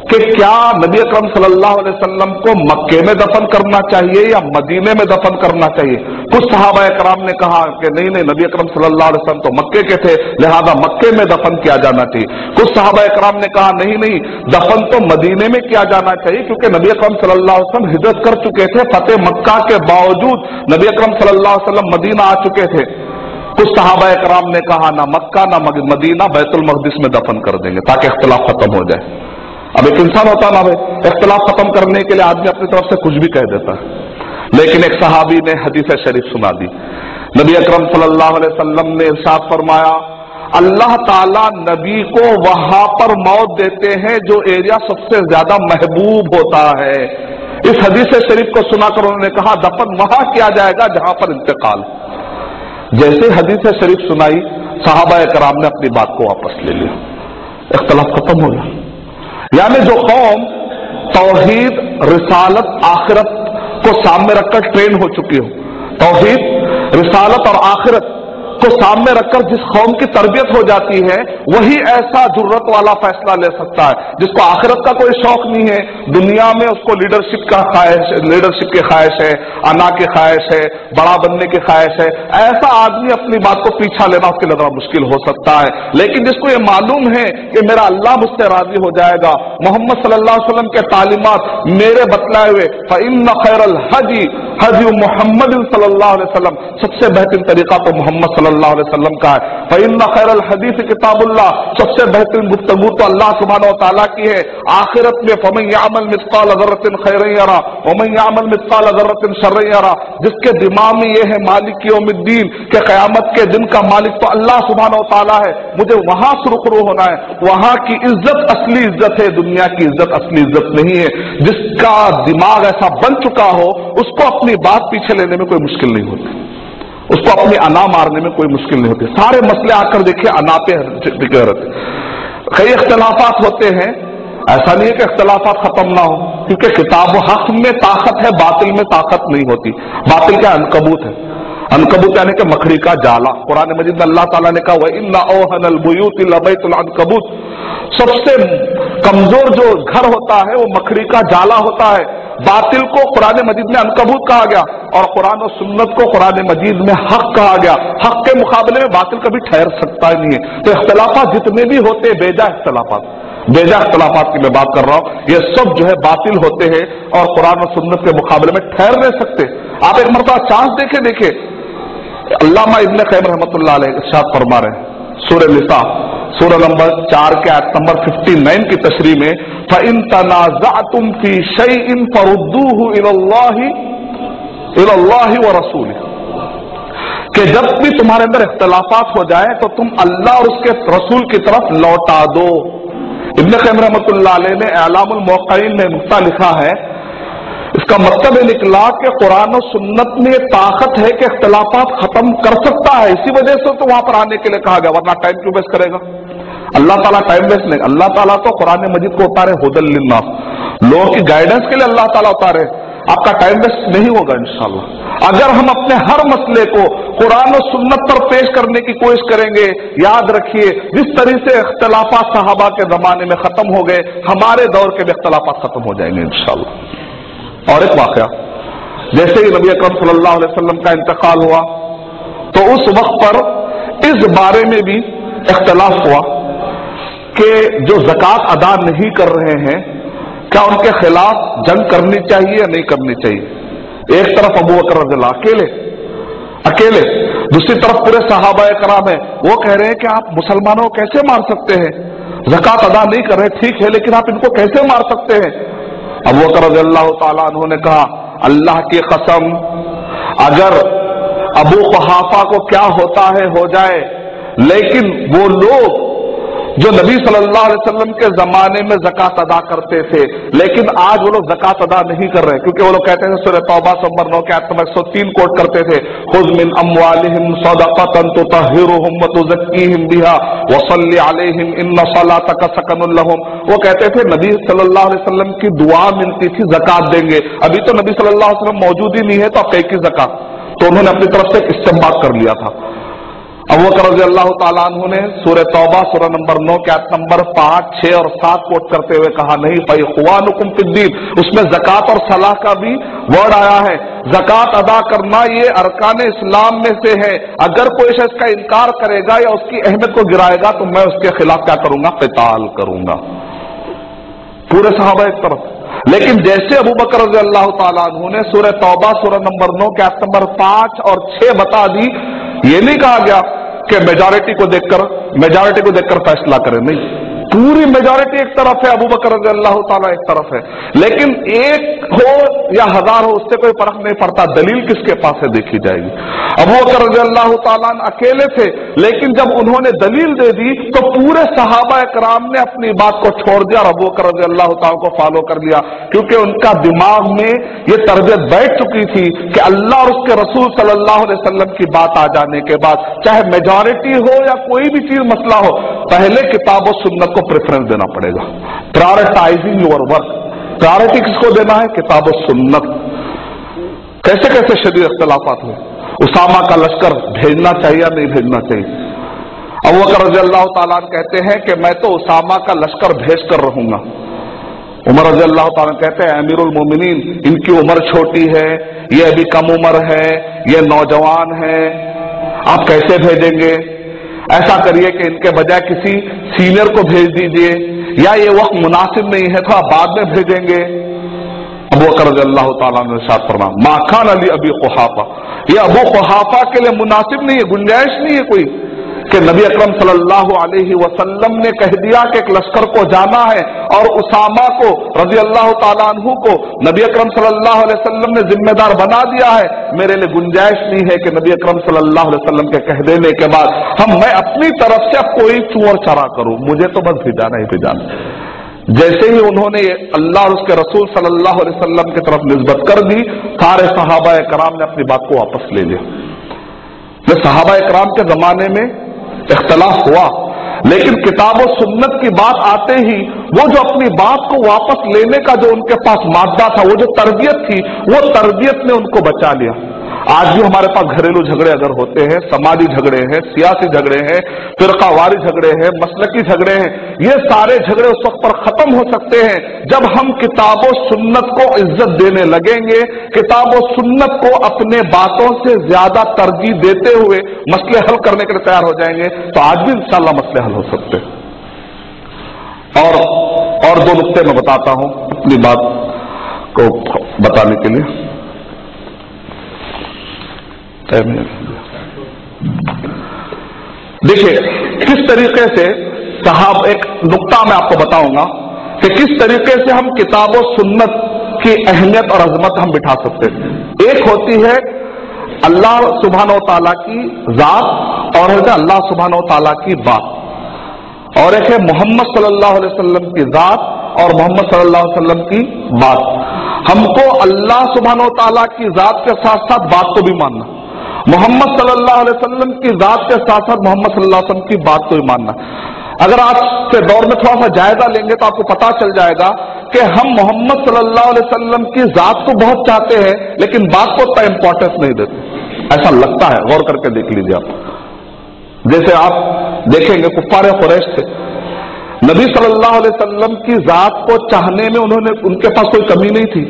कि क्या नबी अकरम सल्लल्लाहु अलैहि वसल्लम को मक्के में दफन करना चाहिए या मदीने में दफन करना चाहिए? कुछ सहाबा कराम ने कहा कि नहीं नहीं, नबी अकरम सल्लल्लाहु अलैहि वसल्लम तो मक्के के थे, लिहाजा मक्के में दफन किया जाना चाहिए। कुछ सहाबा कराम ने कहा, नहीं नहीं, दफन तो मदीने में किया जाना चाहिए, क्योंकि नबी अकरम सल्लल्लाहु अलैहि वसल्लम हिजरत कर चुके थे, फतेह मक्का के बावजूद नबी अकरम सल्लल्लाहु अलैहि वसल्लम मदीना आ चुके थे। कुछ सहाबा कराम ने कहा, ना मक्का, ना मदीना, बैतुल मकदिस में दफन कर देंगे, ताकि इख्तलाफ खत्म हो जाए। अब एक इंसान होता ना भाई इख्तलाफ खत्म करने के लिए आदमी अपनी तरफ़ से कुछ भी कह देता। है लेकिन एक सहाबी ने हदीस शरीफ सुना दी। नबी अकरम सल्लल्लाहु अलैहि वसल्लम ने इरशाद फरमाया, अल्लाह ताला नबी को वहाँ पर मौत देते हैं जो एरिया सबसे ज़्यादा महबूब होता है। इस हदीस शरीफ को सुनाकर उन्होंने कहा, दफन वहाँ किया जाएगा जहाँ पर इंतकाल। जैसे हदीस शरीफ सुनाई साहबा कराम ने अपनी बात को वापस ले लिया। इख्तलाफ खत्म हो गया। यानी जो कौम तोहहीद रिसालत, आखिरत को सामने रखकर ट्रेन हो चुकी हो। तोहहीद रिसालत और आखिरत को सामने रखकर जिस कौम की तरबियत हो जाती है, वही ऐसा ज़रूरत वाला फैसला ले सकता है, जिसको आखिरत का कोई शौक नहीं है। दुनिया में उसको लीडरशिप का ख्वाहिश, लीडरशिप की ख्वाहिश है, अना की ख्वाहिश है, बड़ा बनने की ख्वाहिश है। ऐसा आदमी अपनी बात को पीछा लेना उसके लिए थोड़ा मुश्किल हो सकता है। लेकिन जिसको ये मालूम है कि मेरा अल्लाह मुझसे राज़ी हो जाएगा, मोहम्मद सल्लल्लाहु अलैहि वसल्लम के तालीमत मेरे बतलाए हुए खैर हजी हजी मोहम्मद सल्लल्लाहु अलैहि वसल्लम। सबसे बेहतरीन तरीका तो मोहम्मद सल्लल्लाहु अलैहि वसल्लम का है। फ़िन खैर हदीस किताबुल्लाह, सबसे बेहतरीन गुफ्तगु तो अल्लाह सुबहान तला की है। आखिरत में फमन यामल मिसकाल अजरतिन खैर यरा, वमन मिसकाल अजरतिन शर यरा, जिसके दिमाग में यह है मालिक योमुद्दीन, के कयामत के दिन का मालिक तो अल्लाह सुबहान तला है। मुझे वहाँ सुरखरू होना है, वहाँ की इज़्ज़त, असली इज़्ज़त है, दुनिया की इज़्ज़त, असली इज़्ज़त नहीं है। जिसका दिमाग ऐसा बन चुका हो, उसको अपनी बात पीछे लेने में कोई मुश्किल नहीं होती। उसको अपनी अना मारने में कोई मुश्किल नहीं होती। सारे मसले आकर देखे अना पे रहते कई अख्तलाफात होते हैं। ऐसा नहीं है कि अख्तलाफात खत्म ना हो, क्योंकि किताब हक में ताकत है, बातिल में ताकत नहीं होती। बातिल क्या? अनकबूत है। अनकबूत यानी कि मखड़ी का जाला। कुरान मजिद में अल्लाह ताला ने कहा, वह अनकबूत। सबसे कमज़ोर जो घर होता है, वो मखड़ी का जाला होता है। बातिल को कुरान मजीद में अनकबूत कहा गया और कुरान और सुन्नत को कुरान मजीद में हक कहा गया। हक के मुकाबले में बातिल कभी ठहर सकता ही नहीं है। तो इख्तलाफा जितने भी होते हैं, बेजा इख्तलाफा बेजा इख्तलाफात की मैं बात कर रहा हूँ। ये सब जो है बातिल होते हैं और कुरान और सुन्नत के मुकाबले में ठहर नहीं सकते। आप एक मरतबा चांस देखे देखे अल्लामा इब्न खैम रहमत फरमा रहे सूर्य निसा। सूर्य नंबर चार के आयत नंबर 59 की तशरी में फ़िन तनाजा तुम फ़ी शई इन फरुद्दू व रसूल कि जब भी तुम्हारे अंदर इख्तलाफात हो जाए तो तुम अल्लाह और उसके रसूल की तरफ़ लौटा दो। इब्न खैम रहमत ने अलामुल में नुकता लिखा है इसका मतलब ये निकला कि कुरान और सुन्नत में ताकत है कि इख्तलाफात खत्म कर सकता है। इसी वजह से तो वहाँ पर आने के लिए कहा गया, वरना टाइम क्यों वेस्ट करेगा? अल्लाह ताला टाइम वेस्ट नहीं, अल्लाह ताला तो कुरान मजीद को उतारे हुदल्लिन्ना लोगों की गाइडेंस के लिए अल्लाह ताला उतारे, आपका टाइम वेस्ट नहीं होगा इंशाल्लाह। अगर हम अपने हर मसले को कुरान और सुन्नत पर पेश करने की कोशिश करेंगे, याद रखिए, जिस तरह से इख्तलाफा साहबा के जमाने में खत्म हो गए, हमारे दौर के भी इख्तलाफा खत्म हो जाएँगे इंशाल्लाह। और एक वाक्य। जैसे ही नबी अकरम सल्लल्लाहु अलैहि वसल्लम का इंतकाल हुआ तो उस वक्त पर इस बारे में भी इख्तलाफ हुआ कि जो जक़ात अदा नहीं कर रहे हैं, क्या उनके खिलाफ जंग करनी चाहिए या नहीं करनी चाहिए? एक तरफ़ अबू रजल्ला अकेले अकेले। दूसरी तरफ़ पूरे सहाबा कराम है। वो कह रहे हैं कि आप मुसलमानों को कैसे मार सकते हैं? जक़ात अदा नहीं कर रहे, ठीक है, लेकिन आप इनको कैसे मार सकते हैं? अब वो कर अल्लाह कहा, अल्लाह की कसम, अगर अबू कहाफा को क्या होता है, हो जाए, लेकिन वो लोग जो नबी सल्लल्लाहु अलैहि वसल्लम के जमाने में जक़ात अदा करते थे, लेकिन आज वो लोग जक़ात अदा नहीं कर रहे क्योंकि वो लोग कहते हैं सूर्य तौबा संबर नौ के आत्म एक सौ तीन कोट करते थे। खुद मिन अमवालिहिम सदक़तन तुतहिरुहुम व तुज़क्कीहिम बिहा व सल्ली अलैहिम इन्न सलातक सकनुल लहुम। वो कहते थे, नबी सल्लल्लाहु अलैहि वसल्लम की दुआ मिलती थी, जक़ात देंगे। अभी तो नबी सल्लल्लाहु अलैहि वसल्लम मौजूद ही नहीं है तो आप कई की जक़ात। तो उन्होंने अपनी तरफ़ से इस्तेमाल कर लिया था। अबू रज़ी अल्लाह तु ने सूर्य तौबा सूर्य नंबर नौ के आत नंबर पाँच, छह और सात कोट करते हुए कहा, नहीं, भाई खुआनुकुम फिद्दीन उसमें जक़ात और सलाह का भी वर्ड आया है। जक़ात अदा करना ये अरकान इस्लाम में से है। अगर कोई शख्स का इनकार करेगा या उसकी अहमियत को गिराएगा तो मैं उसके खिलाफ क्या करूँगा? किताल करूँगा। पूरे साहबा एक तरफ़। लेकिन जैसे अबू बकर अल्लाह तु ने सूर्य तौबा सूर्य नंबर नौ के आत नंबर पाँच और छह बता दी ये नहीं कहा गया कि मेजॉरिटी को देखकर मेजॉरिटी को देखकर फैसला करें नहीं। पूरी मेजोरिटी एक तरफ़ है, अबू बकर अल्लाह ताला एक तरफ़ है। लेकिन एक हो या हज़ार हो, उससे कोई फ़र्क नहीं पड़ता। दलील किसके पास है, देखी जाएगी। अबू बकर अल्लाह ताला अकेले थे, लेकिन जब उन्होंने दलील दे दी तो पूरे सहाबा कराम ने अपनी बात को छोड़ दिया और अबू बकर अल्लाह ताला को फॉलो कर लिया। क्योंकि उनका दिमाग में ये तरबियत बैठ चुकी थी कि अल्लाह और उसके रसूल सल्लल्लाहु अलैहि की बात आ जाने के बाद, चाहे मेजोरिटी हो या कोई भी चीज़ मसला हो, पहले किताब और सुन्नत को प्रेफरेंस देना पड़ेगा। प्रायोरिटाइजिंग योर वर्क प्रायोरिटी किसको देना है, किताब सुन्नत। कैसे कैसे शरीर अख्तलाफात हुए उसामा का लश्कर, भेजना चाहिए या नहीं भेजना चाहिए? अब वकर रज़ी अल्लाह तला कहते हैं कि मैं तो उसामा का लश्कर भेज कर रहूँगा। उमर रज़ी अल्लाह तला कहते हैं, अमीरुल मोमिनीन, इनकी उम्र छोटी है, ये अभी कम उम्र है, ये नौजवान है। आप कैसे भेजेंगे? ऐसा करिए कि इनके बजाय किसी सीनियर को भेज दीजिए, या ये वक्त मुनासिब नहीं है तो आप बाद में भेजेंगे। अबू अकर अल्लाह तसाद फरमा माखान अली अबी कुहाफा। ये अबू कुहाफा के लिए मुनासिब नहीं है, गुंजाइश नहीं है कोई। कि नबी अकरम सल्लल्लाहु अलैहि वसल्लम ने कह दिया कि एक लश्कर को जाना है और उसामा को रज़ी अल्लाह तु को नबी अकरम सल्लल्लाहु अलैहि वसल्लम ने जिम्मेदार बना दिया है। मेरे लिए गुंजाइश नहीं है कि नबी अकरम सल्लल्लाहु अलैहि वसल्लम के कह देने के बाद हम, मैं अपनी तरफ़ से कोई चुअर चरा करूँ। मुझे तो बस भिजाना ही भिजाना जैसे ही उन्होंने अल्लाह और उसके रसूल सल्लल्लाहु अलैहि वसल्लम की तरफ़ निस्बत कर दी, सारे सहाबा कराम ने अपनी बात को वापस ले लिया। सहाबा कराम के जमाने में इख्तलाफ हुआ। लेकिन किताब और सुन्नत की बात आते ही वो जो अपनी बात को वापस लेने का जो उनके पास मादा था, वो जो तरबियत थी, वो तरबियत ने उनको बचा लिया। आज भी हमारे पास घरेलू झगड़े अगर होते हैं, समाजी झगड़े हैं, सियासी झगड़े हैं, फिरकावारी झगड़े हैं, मसलकी झगड़े हैं, ये सारे झगड़े उस वक्त पर खत्म हो सकते हैं जब हम किताबों सुन्नत को इज़्ज़त देने लगेंगे, किताबों सुन्नत को अपने बातों से ज़्यादा तरजीह देते हुए मसले हल करने के लिए तैयार हो जाएँगे तो आज भी इंशाल्लाह मसले हल हो सकते हैं। और और दो नुकते मैं बताता हूँ अपनी बात को बताने के लिए। देखिए, किस तरीके से साहब, एक नुक्ता मैं आपको बताऊँगा कि किस तरीके से हम किताब सुन्नत की अहमियत और अजमत हम बिठा सकते हैं। एक होती है अल्लाह सुबहान तला की जात और है अल्लाह सुबहान तला की बात। और एक है मोहम्मद सल्लल्लाहु अलैहि वसल्लम की जात और मोहम्मद सल्लल्लाहु अलैहि वसल्लम की बात। हमको अल्लाह सुबहान तला की जात के साथ साथ बात को भी मानना। मोहम्मद सल्लल्लाहु अलैहि वसल्लम की जात के साथ साथ मोहम्मद सल्लल्लाहु अलैहि वसल्लम की बात को भी मानना। अगर आज के दौर में थोड़ा सा जायजा लेंगे तो आपको पता चल जाएगा कि हम मोहम्मद सल्लल्लाहु अलैहि वसल्लम की जात को बहुत चाहते हैं, लेकिन बात को उतना इंपॉर्टेंस नहीं देते। ऐसा लगता है, गौर करके देख लीजिए आप। जैसे आप देखेंगे, कुफ्फार फुरैश थे। नबी सल्लल्लाहु अलैहि वसल्लम की जात को चाहने में उन्होंने, उनके पास कोई कमी नहीं थी।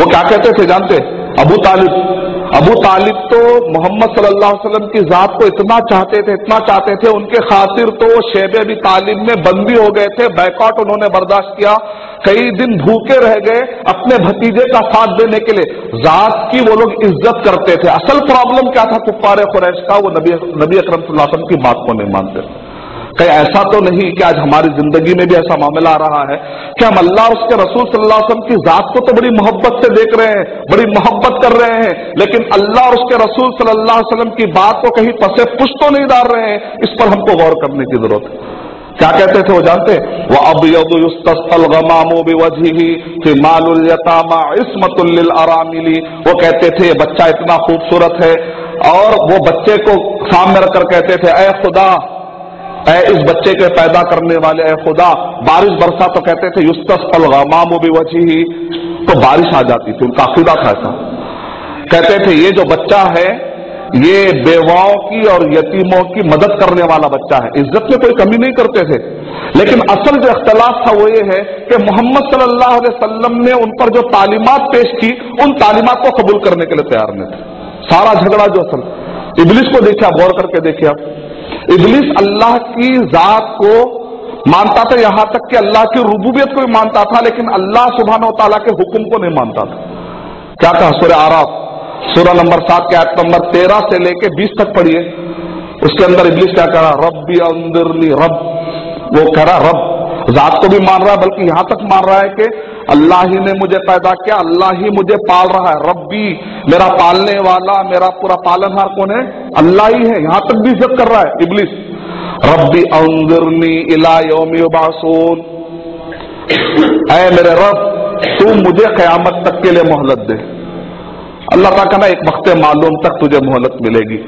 वो क्या कहते थे, जानते अबू तालिब। अबू तालिब तो मोहम्मद सल्लल्लाहु अलैहि वसल्लम की जात को इतना चाहते थे, इतना चाहते थे, उनके खातिर तो शेब अभी तालिब में बंदी हो गए थे बैकआउट उन्होंने बर्दाश्त किया। कई दिन भूखे रह गए अपने भतीजे का साथ देने के लिए। जात की वो लोग इज़्ज़त करते थे। असल प्रॉब्लम क्या था? कुफ्फार कुरैश का, वो नबी नबी अकरम की बात को नहीं मानते कहीं ऐसा तो नहीं कि आज हमारी ज़िंदगी में भी ऐसा मामला आ रहा है। कि हम अल्लाह और उसके रसूल सल्लल्लाहु अलैहि वसल्लम की जात को तो बड़ी मोहब्बत से देख रहे हैं, बड़ी मोहब्बत कर रहे हैं, लेकिन अल्लाह और उसके रसूल सल्लल्लाहु अलैहि वसल्लम की बात को कहीं पसे पुष्ट तो नहीं डाल रहे हैं, इस पर हमको गौर करने की ज़रूरत है। क्या कहते थे वो जानते? वो अब यदुस्तलगमामो बिवजही फिर मालुल यतामा इसमतुल्लिल आरामिली वो कहते थे बच्चा इतना खूबसूरत है। और वो बच्चे को सामने रखकर कहते थे अय खुदा ऐ इस बच्चे के पैदा करने वाले, ऐ खुदा, बारिश बरसा तो कहते थे, युस्तस पल गमाम वची ही तो बारिश आ जाती थी, उनका अकीदा था ऐसा। कहते थे, ये जो बच्चा है, ये बेवाओं की और यतीमों की मदद करने वाला बच्चा है। इज़्ज़त में कोई कमी नहीं करते थे। लेकिन असल जो अख्तलाफ था वो ये है कि मोहम्मद सल्लल्लाहु अलैहि वसल्लम ने उन पर जो तालीमात पेश की, उन तालीमात को कबूल करने के लिए तैयार नहीं थे। सारा झगड़ा जो असल, इबलिस को देखिए गौर करके देखिए आप। इबलिस अल्लाह की जात को मानता था, यहाँ तक कि अल्लाह की रुबूबियत को भी मानता था, लेकिन अल्लाह सुबहान तला के हुक्म को नहीं मानता था। क्या कहा सूर्य आराफ? सूर्य नंबर सात के आयत नंबर तेरह से लेके बीस तक पढ़िए। उसके अंदर इबलिस क्या कह रहा रब भी अंदरनी रब। वो कह रहा, रब। जात को भी मान रहा है, बल्कि यहाँ तक मान रहा है कि अल्लाह ही ने मुझे पैदा किया, अल्लाह ही मुझे पाल रहा है। रब्बी, मेरा पालने वाला, मेरा पूरा पालनहार कौन है? अल्लाह ही है, यहाँ तक भी इज़्ज़त कर रहा है, इबलिस। रब्बी, अंजरनी इला ऐ मेरे रब, तू मुझे कयामत तक के लिए मोहलत दे। अल्लाह का कहना एक वक्त मालूम तक तुझे मोहलत मिलेगी।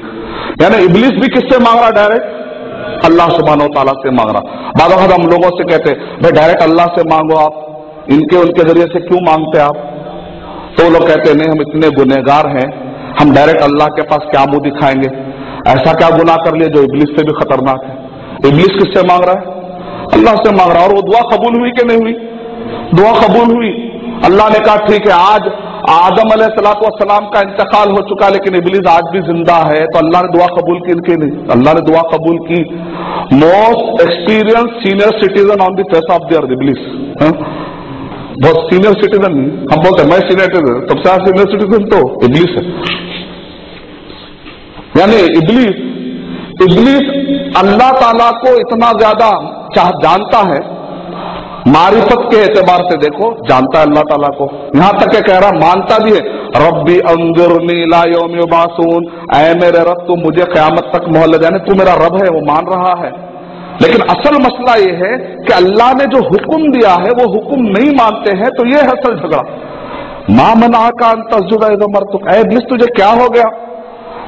यानी इबलिस भी किससे मांग रहा डायरेक्ट अल्लाह सुबहान तला से मांग रहा। बाद हम लोगों से कहते भाई डायरेक्ट अल्लाह से मांगो आप। इनके उनके ज़रिए से क्यों मांगते आप? तो लोग कहते नहीं, हम इतने गुनेगार हैं, हम डायरेक्ट अल्लाह के पास क्या मुँह दिखाएँगे? ऐसा क्या गुना कर लिया जो इबलिस से भी खतरनाक है? इबलिस किससे मांग रहा है? अल्लाह से मांग रहा है। और वो दुआ कबूल हुई कि नहीं हुई? दुआ कबूल हुई। अल्लाह ने कहा, ठीक है, आज आदम सलाम का इंतकाल हो चुका लेकिन इबलिस आज भी ज़िंदा है। तो अल्लाह ने दुआ कबूल की इनकी नहीं। अल्लाह ने दुआ कबूल की। Most experience senior citizen on the face of the earth Iblis. बहुत सीनियर सिटीजन हम बोलते हैं। मैं सीनियर सिटीजन सबसे ज़्यादा सीनियर सिटीजन तो इबलिस है। यानी इबलिस इबलिस अल्लाह ताला को इतना ज़्यादा चाह, जानता है। मारिफत के एतबार से देखो, जानता है अल्लाह ताला को। यहाँ तक कह रहा, मानता भी है। रब्बी अंजुरनी लायोम बासून। ऐ मेरे रब, तू मुझे क्यामत तक मोहल्ला जाने तू मेरा रब है, वो मान रहा है। लेकिन असल मसला यह है कि अल्लाह ने जो हुक्म दिया है, वो हुक्म नहीं मानते हैं तो ये है असल झगड़ा। माँ मना का अंतजुमर तो बिस तुझे क्या हो गया?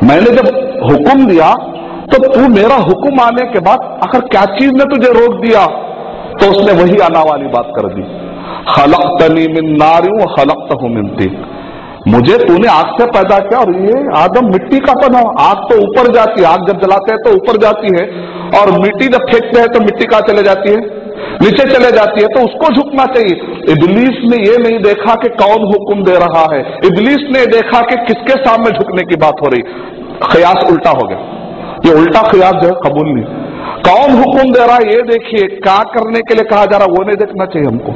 मैंने जब हुक्म दिया तो तू मेरा हुक्म आने के बाद आखिर क्या चीज़ ने तुझे रोक दिया? तो उसने वही आना वाली बात कर दी। खलक तनी मिन नारी खलक तहु मिनती मुझे तूने आग से पैदा किया और ये आदम मिट्टी का बना आग तो ऊपर जाती है, आग जब जलाते हैं तो ऊपर जाती है। और मिट्टी जब फेंकते हैं तो मिट्टी कहा चले जाती है? नीचे चले जाती है तो उसको झुकना चाहिए। इबलीस ने यह नहीं देखा कि कौन हुक्म दे रहा है। इबलीस ने देखा कि किसके सामने झुकने की बात हो रही। खयास उल्टा हो गया। ये उल्टा खयास जो है कबूल नहीं। कौन हुक्म दे रहा है? ये देखिए, क्या करने के लिए कहा जा रहा है? वो नहीं देखना चाहिए हमको।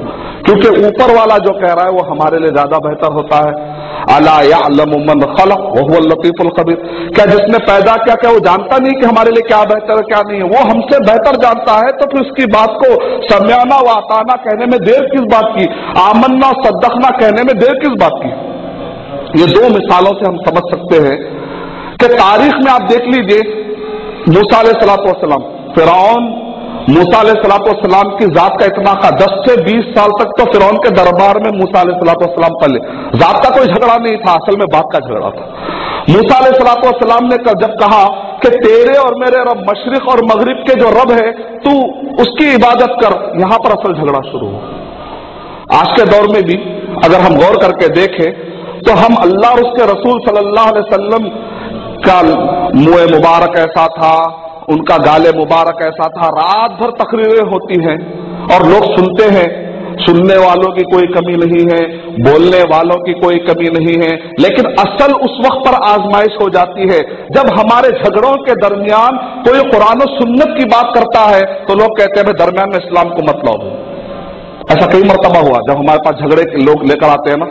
क्योंकि ऊपर वाला जो कह रहा है, वो हमारे लिए ज़्यादा बेहतर होता है। अला यालमन खलक वह लतीफुल खबीर। क्या जिसने पैदा किया, क्या वो जानता नहीं कि हमारे लिए क्या बेहतर है, क्या नहीं है? वो हमसे बेहतर जानता है तो फिर उसकी बात को समयाना व आताना कहने में देर किस बात की? आमन्ना सद्दखना कहने में देर किस बात की? ये दो मिसालों से हम समझ सकते हैं कि तारीख में आप देख लीजिए, मूसा सलाम फिरौन, मूसा सलाम की जात का इतना का दस से बीस साल तक तो फिरौन के दरबार में मूसा सलाम पले। जात का कोई झगड़ा नहीं था, असल में बात का झगड़ा था। मूसा सलाम ने जब कहा कि तेरे और मेरे रब मशरक और मगरिब के जो रब है, तू उसकी इबादत कर, यहाँ पर असल झगड़ा शुरू हो आज के दौर में भी अगर हम गौर करके देखें तो हम अल्लाह और उसके रसूल सल्लल्लाहु अलैहि का मुँह मुबारक ऐसा था उनका गाले मुबारक ऐसा था, रात भर तकरीरें होती हैं और लोग सुनते हैं, सुनने वालों की कोई कमी नहीं है, बोलने वालों की कोई कमी नहीं है, लेकिन असल उस वक्त पर आजमाइश हो जाती है। जब हमारे झगड़ों के दरमियान कोई कुरान सुन्नत की बात करता है तो लोग कहते हैं भाई दरमियान में इस्लाम को मत लाओ ऐसा कई मरतबा हुआ, जब हमारे पास झगड़े के लोग लेकर आते हैं ना,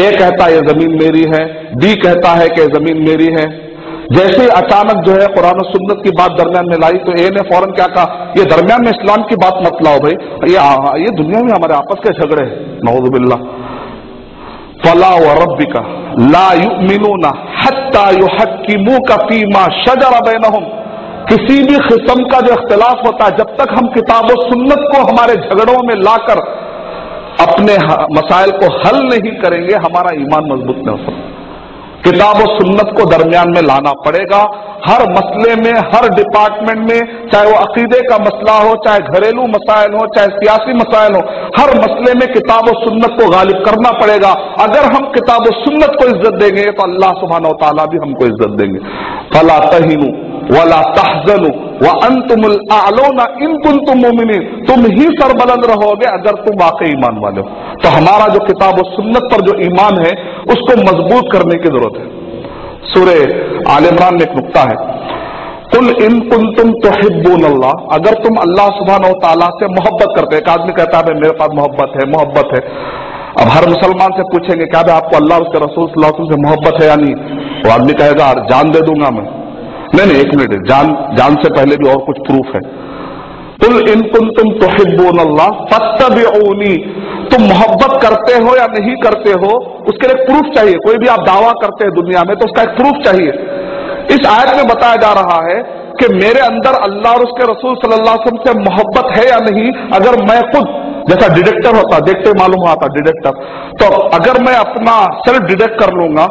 ए कहता है, ये ज़मीन मेरी है, बी कहता है कि ज़मीन मेरी है। जैसे अचानक जो है कुरान सुन्नत की बात दरमियान में लाई तो ए ने फ़ौरन क्या कहा, ये दरमियान में इस्लाम की बात मत लाओ भाई, ये ये दुनिया में हमारे आपस के झगड़े हैं। नवजुबिल्ला फला व रबी का ला यू ना हत्ता यु हक मुँह का पीमा शजर बैनहुम। किसी भी किस्म का जो इख्तलाफ होता है, जब तक हम किताब सुन्नत को हमारे झगड़ों में लाकर अपने मसाइल को हल नहीं करेंगे, हमारा ईमान मज़बूत नहीं हो सकता। किताब और सुन्नत को दरमियान में लाना पड़ेगा। हर मसले में, हर डिपार्टमेंट में, चाहे वो अकीदे का मसला हो, चाहे घरेलू मसाइल हो, चाहे सियासी मसाइल हो, हर मसले में किताब और सुन्नत को गालिब करना पड़ेगा। अगर हम किताब और सुन्नत को इज़्ज़त देंगे तो अल्लाह सुबहान तला भी हमको इज़्ज़त देंगे। फला तहीनू। वला तहजनु व आलोना इन कुन तुम मोमिन तुम ही सरबलंद रहोगे अगर तुम वाकई ईमान वाले हो। तो हमारा जो किताब और सुन्नत पर जो ईमान है, उसको मज़बूत करने की ज़रूरत है। सूर्य आल इमरान में एक नुकता है। कुल इन कुल तुम तो हिब्बून अल्लाह अगर तुम अल्लाह सुबहान तला से मोहब्बत करते एक आदमी कहता है मेरे पास मोहब्बत है मोहब्बत है। अब हर मुसलमान से पूछेंगे, क्या आपको अल्लाह उसके रसूल से मोहब्बत है या नहीं? वो आदमी कहेगा जान दे दूँगा मैं। नहीं नहीं एक मिनट, जान जान से पहले भी और कुछ प्रूफ है। कुल इन कुल तुम तो हिब्बून अल्लाह फतबी तुम मोहब्बत करते हो या नहीं करते हो, उसके लिए प्रूफ चाहिए। कोई भी आप दावा करते हैं दुनिया में तो उसका एक प्रूफ चाहिए। इस आयत में बताया जा रहा है कि मेरे अंदर अल्लाह और उसके रसूल सल्लल्लाहु अलैहि वसल्लम से मोहब्बत है या नहीं, अगर मैं खुद, जैसा डिटेक्टर होता, देखते मालूम हुआ था डिटेक्टर तो अगर मैं अपना सेल्फ डिटेक्ट कर लूँगा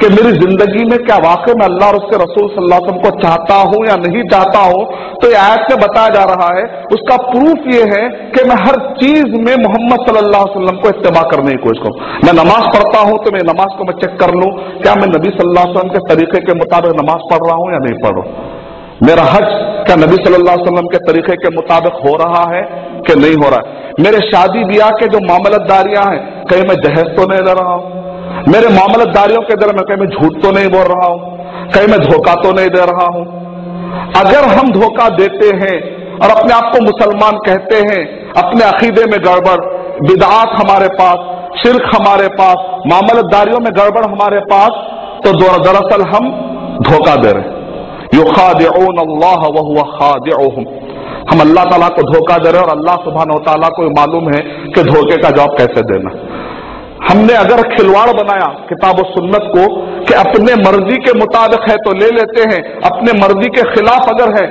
कि मेरी ज़िंदगी में क्या वाकई में अल्लाह और उसके रसूल सल्लल्लाहु को चाहता हूँ या नहीं चाहता हूँ? तो ये आयत में बताया जा रहा है, उसका प्रूफ ये है कि मैं हर चीज़ में मोहम्मद सल्लल्लाहु अलैहि वसल्लम को इस्तेमाल करने की कोशिश करूँ। मैं नमाज़ पढ़ता हूँ तो मैं नमाज़ को मैं चेक कर लूँ, क्या मैं नबी सल्लल्लाहु अलैहि वसल्लम के तरीके के मुताबिक नमाज़ पढ़ रहा हूँ या नहीं पढ़ रहा मेरा हज क्या नबी सल्लल्लाहु अलैहि वसल्लम के तरीके के मुताबिक हो रहा है कि नहीं हो रहा है? मेरे शादी ब्याह के जो मामलतदारियाँ हैं, कहीं मैं जहेज तो नहीं ले रहा हूँ? मेरे मामलतदारियों के दर में कहीं मैं झूठ तो नहीं बोल रहा हूँ, कहीं मैं धोखा तो नहीं दे रहा हूँ। अगर हम धोखा देते हैं और अपने आप को मुसलमान कहते हैं, अपने अकीदे में गड़बड़, बिदात हमारे पास, शिरक हमारे पास, मामलतदारियों में गड़बड़ हमारे पास तो दरअसल हम धोखा दे रहे यु खाद अल्लाह वह खाद हम अल्लाह ताला को धोखा दे रहे हैं और अल्लाह सुबहान तला को मालूम है कि धोखे का जवाब कैसे देना। हमने अगर खिलवाड़ बनाया किताब सुन्नत को कि अपने मर्ज़ी के मुताबिक है तो ले लेते हैं, अपने मर्ज़ी के खिलाफ अगर है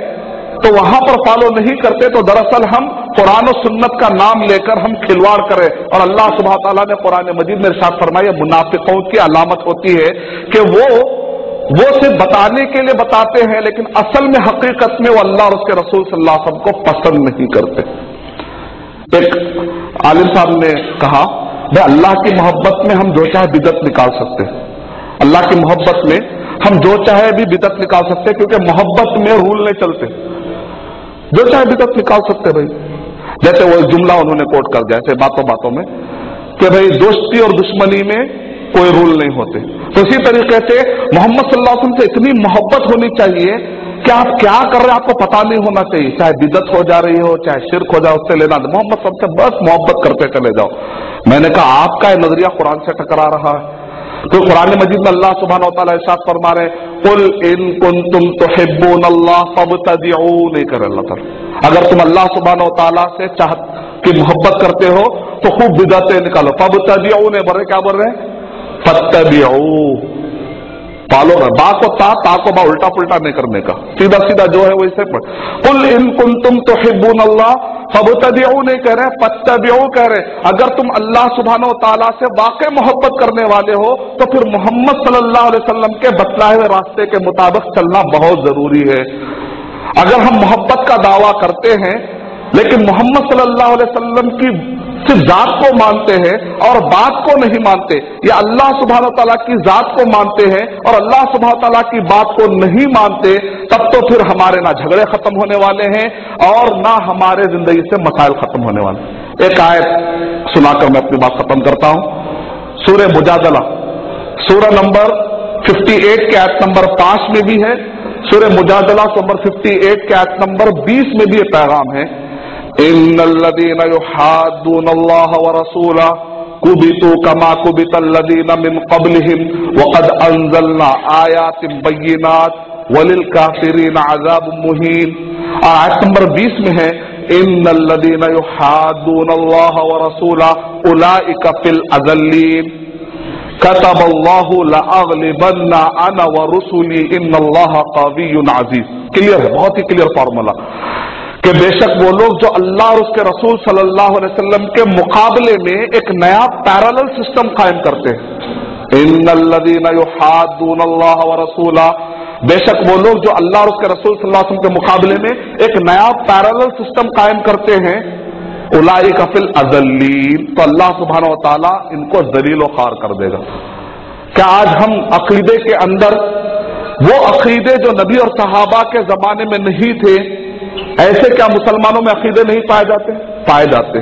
तो वहाँ पर फॉलो नहीं करते तो दरअसल हम कुरान सुन्नत का नाम लेकर हम खिलवाड़ करें। और अल्लाह सुबह तला ने कुरान मजीद में साथ फरमाया, मुनाफिकों की अलामत होती है कि वो वो सिर्फ़ बताने के लिए बताते हैं, लेकिन असल में हकीकत में वो अल्लाह और उसके रसूल वसल्लम को पसंद नहीं करते। एक आलिम साहब ने कहा भाई अल्लाह की मोहब्बत में हम जो चाहे बिदत निकाल सकते हैं। अल्लाह की मोहब्बत में हम जो चाहे भी बिदत निकाल सकते हैं, क्योंकि मोहब्बत में रूल नहीं चलते। जो चाहे बिदत निकाल सकते भाई। जैसे वो जुमला उन्होंने कोट कर दिया, ऐसे बातों बातों में, कि भाई दोस्ती और दुश्मनी में कोई रूल नहीं होते। तो इसी तरीके से मोहम्मद सल्लल्लाहु अलैहि वसल्लम से इतनी मोहब्बत होनी चाहिए क्या आप क्या कर रहे हैं, आपको पता नहीं होना चाहिए। चाहे बिदत हो जा रही हो, चाहे शिरक हो जाए उससे लेना मोहम्मद सबसे बस मोहब्बत करते चले जाओ। मैंने कहा, आपका नज़रिया कुरान से टकरा रहा है। तो कुरान मजीद में अल्लाह सुबहान इरशाद फरमा रहे कुल इन कुन तुम तो हिब्बून अल्लाह सब नहीं करे अल्लाह ताला। अगर तुम अल्लाह सुबहान तला से चाह, की मोहब्बत करते हो तो खूब बिदतें निकालो। फब तदिया ने बोल रहे क्या बोल रहे हैं? पालो ना। बा को ता ता को बा, उल्टा पुल्टा नहीं करने का। सीधा सीधा जो है वैसे पढ़। कुल इन कुल तुम तो हिब्बून अल्लाह फबतबियो नहीं कह रहे पत्तबियो कह रहे। अगर तुम अल्लाह सुबहानो ताला से वाकई मोहब्बत करने वाले हो तो फिर मोहम्मद सल्लल्लाहु अलैहि वसल्लम के बतलाए हुए रास्ते के मुताबिक चलना बहुत ज़रूरी है। अगर हम मोहब्बत का दावा करते हैं, लेकिन मोहम्मद सल्लल्लाहु अलैहि वसल्लम की सिर्फ़ जात को मानते हैं और बात को नहीं मानते। या अल्लाह सुबह तला की जात को मानते हैं और अल्लाह सुबह तला की बात को नहीं मानते, तब तो फिर हमारे ना झगड़े खत्म होने वाले हैं और ना हमारे ज़िंदगी से मसाइल खत्म होने वाले एक आयत सुनाकर मैं अपनी बात खत्म करता हूँ। सूर्य मुजादला सूर्य नंबर 58 के आयत नंबर पाँच में भी है। सूर्य मुजादला नंबर 58 के आयत नंबर 20 में भी ये पैगाम है। इन लदीन युहादून अल्लाह व रसूला कुबितु कमा कुबित लदीन मिन कबलहिम वक़द अंजलना आयातिम बय्यिनात वलिल काफिरीन अजाब मुहीन 20 में है इन लदीन युहादून अल्लाह व रसूला उलाइका फिल अजल्लीन कतब अल्लाह लअगलिबन्ना अना व रुसुली इन अल्लाह क्लियर है बहुत ही क्लियर फॉर्मूला कि बेशक वो लोग जो अल्लाह और उसके रसूल सल्लल्लाहु अलैहि वसल्लम के मुकाबले में एक नया पैरेलल सिस्टम कायम करते हैं। इन रसूला। बेशक वो लोग जो अल्लाह और उसके रसूल सल्लल्लाहु अलैहि वसल्लम के मुकाबले में एक नया पैरेलल सिस्टम कायम करते हैं। उलाई कफिल अजल्लीन। तो अल्लाह सुबहान तला इनको जलील खार कर देगा। क्या आज हम अकीदे के अंदर वो अकीदे जो नबी और सहाबा के जमाने में नहीं थे ऐसे क्या मुसलमानों में अकीदे नहीं पाए जाते? पाए जाते।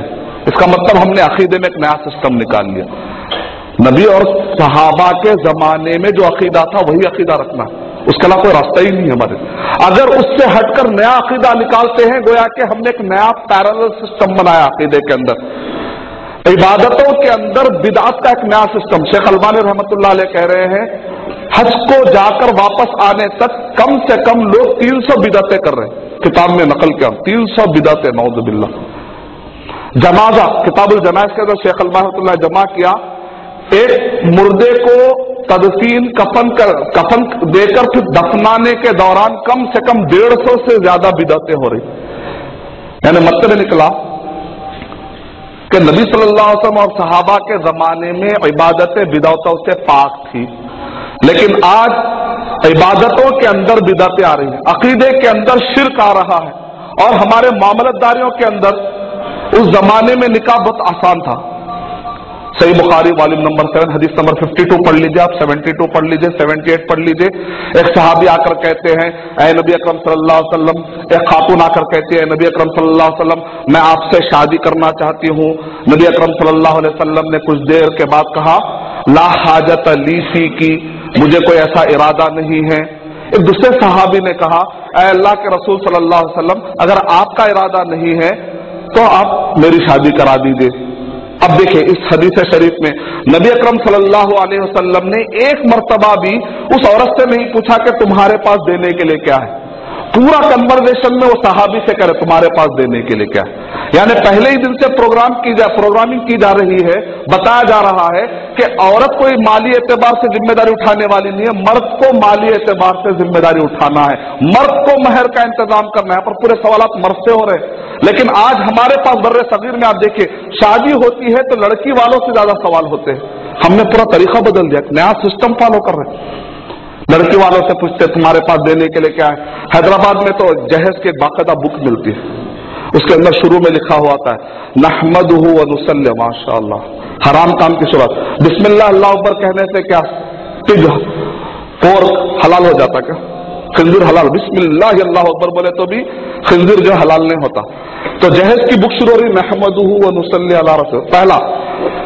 इसका मतलब हमने अकीदे में एक नया सिस्टम निकाल लिया। नबी और सहाबा के जमाने में जो अकीदा था, वही अकीदा रखना। उसके अलावा कोई रास्ता ही नहीं हमारे। अगर उससे हटकर नया अकीदा निकालते हैं, गोया कि हमने एक नया पैरल सिस्टम बनाया अकीदे के अंदर। इबादतों के अंदर बिदात का एक नया सिस्टम शेख अलबानी रहमत कह रहे हैं, हज को जाकर वापस आने तक कम से कम लोग तीन सौ बिदातें कर रहे हैं। किताब में नकल किया। तीन सौ बिदात नौजबिल्ला जनाजा, किताबुल जनाज के अंदर शेख अलमातुल्ला जमा किया। एक मुर्दे को तदफीन कफन कर, कफन देकर फिर दफनाने के दौरान कम से कम डेढ़ सौ से ज़्यादा बिदातें हो रही। यानी मतलब निकला कि नबी सल्लल्लाहु अलैहि वसल्लम और सहाबा के जमाने में इबादतें बिदातों से पाक थी। लेकिन आज इबादतों के अंदर बिदातें आ रही हैं। अकीदे के अंदर शिरक आ रहा है। और हमारे मामलतदारियों के अंदर उस जमाने में निकाह बहुत आसान था। सही बुखारी वालिम नंबर सेवन, हदीस नंबर फिफ्टी टू पढ़ लीजिए आप सेवेंटी टू पढ़ लीजिए सेवेंटी एट पढ़ लीजिए। एक सहाबी आकर कहते हैं ए नबी अकरम सल्लल्लाहु अलैहि वसल्लम, एक खातून आकर कहती है नबी अकरम सल्लल्लाहु अलैहि वसल्लम, मैं आपसे शादी करना चाहती हूँ। नबी अकरम सल्लल्लाहु अलैहि वसल्लम ने कुछ देर के बाद कहा, ला हाजत लीसी की मुझे कोई ऐसा इरादा नहीं है। एक दूसरे सहाबी ने कहा अल्लाह के रसूल सल्लल्लाहु अलैहि वसल्लम, अगर आपका इरादा नहीं है तो आप मेरी शादी करा दीजिए। अब देखिए, इस हदीस शरीफ में नबी अकरम सल्लल्लाहु अलैहि वसल्लम ने एक मर्तबा भी उस औरत से नहीं पूछा कि तुम्हारे पास देने के लिए क्या है। पूरा कन्वर्जेशन में वो सहाबी से करे तुम्हारे पास देने के लिए क्या यानी पहले ही दिन से प्रोग्राम की जा प्रोग्रामिंग की जा रही है, बताया जा रहा है कि औरत कोई माली एतबार से ज़िम्मेदारी उठाने वाली नहीं है, मर्द को माली एतबार से ज़िम्मेदारी उठाना है। मर्द को महर का इंतज़ाम करना है पर पूरे सवाल मर्द से हो रहे लेकिन आज हमारे पास बर्रे सगीर में आप देखिए, शादी होती है तो लड़की वालों से ज़्यादा सवाल होते हैं। हमने पूरा तरीका बदल दिया, नया सिस्टम फॉलो कर रहे हैं। लड़की वालों से पूछते तुम्हारे पास देने के लिए क्या है? हैदराबाद में तो जहेज की बाकायदा बुक मिलती है। उसके अंदर शुरू में लिखा हुआ था नहमद माशा हराम काम की शुरुआत बिस्मिल्लाह, अल्लाह अकबर कहने से क्या? पिग पोर्क हलाल हो जाता क्या? खंजीर हलाल। बिस्मिल्लाह, अल्लाह अकबर बोले तो भी खंजीर जो हलाल नहीं होता। तो जहेज की बुक शुरू हो रही महमद पहला,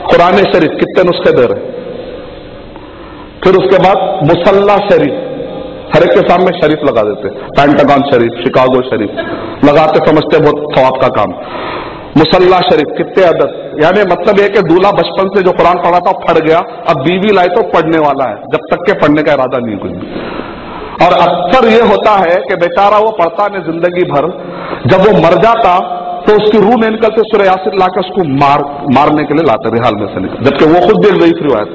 कुरान शरीफ कितने नुस्खे दे रहे फिर उसके बाद मुसल्ला शरीफ, हर एक के सामने शरीफ लगा देते पैंटागॉन शरीफ शिकागो शरीफ, लगाते समझते बहुत थवाब का काम। मुसल्ला शरीफ, कितने अदद यानी मतलब यह कि दूल्हा बचपन से जो कुरान पढ़ा था, फट गया, अब बीवी लाए तो पढ़ने वाला है, जब तक के पढ़ने का इरादा नहीं कुछ भी। और अक्सर ये होता है कि बेचारा वो पढ़ता नहीं, ज़िंदगी भर। जब वो मर जाता तो उसकी रूह नहीं निकलते सुर यासिर लाकर उसको मार, मारने के लिए लाते, रिहाल में से निकल जबकि वो खुद भी रही रिवायत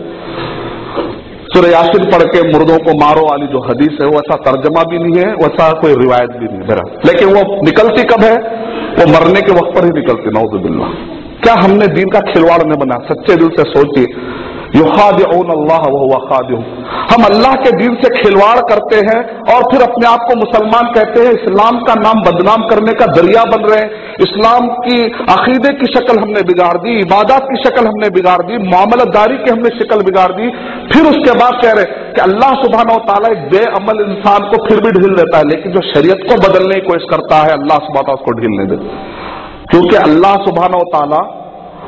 सुर यासिन पढ़ के मुर्दों को मारो वाली जो हदीस है वैसा तर्जमा भी नहीं है वैसा कोई रिवायत भी नहीं है। मेरा लेकिन वो निकलती कब है? वो मरने के वक्त पर ही निकलती नौजुबिल्ला क्या हमने दीन का खिलवाड़ नहीं बना? सच्चे दिल से सोचिए। युखाद अल्लाह वह खाद हम अल्लाह के दीन से खिलवाड़ करते हैं और फिर अपने आप को मुसलमान कहते हैं, इस्लाम का नाम बदनाम करने का दरिया बन रहे हैं। इस्लाम की अकीदे की शक्ल हमने बिगाड़ दी, इबादत की शक्ल हमने बिगाड़ दी, मामलतदारी की हमने शक्ल बिगाड़ दी। फिर उसके बाद कह रहे कि अल्लाह सुबहान तला एक बेअमल इंसान को फिर भी ढील देता है, लेकिन जो शरीयत को बदलने की कोशिश करता है, अल्लाह सुबह उसको ढील नहीं देता। क्योंकि अल्लाह सुबहान तला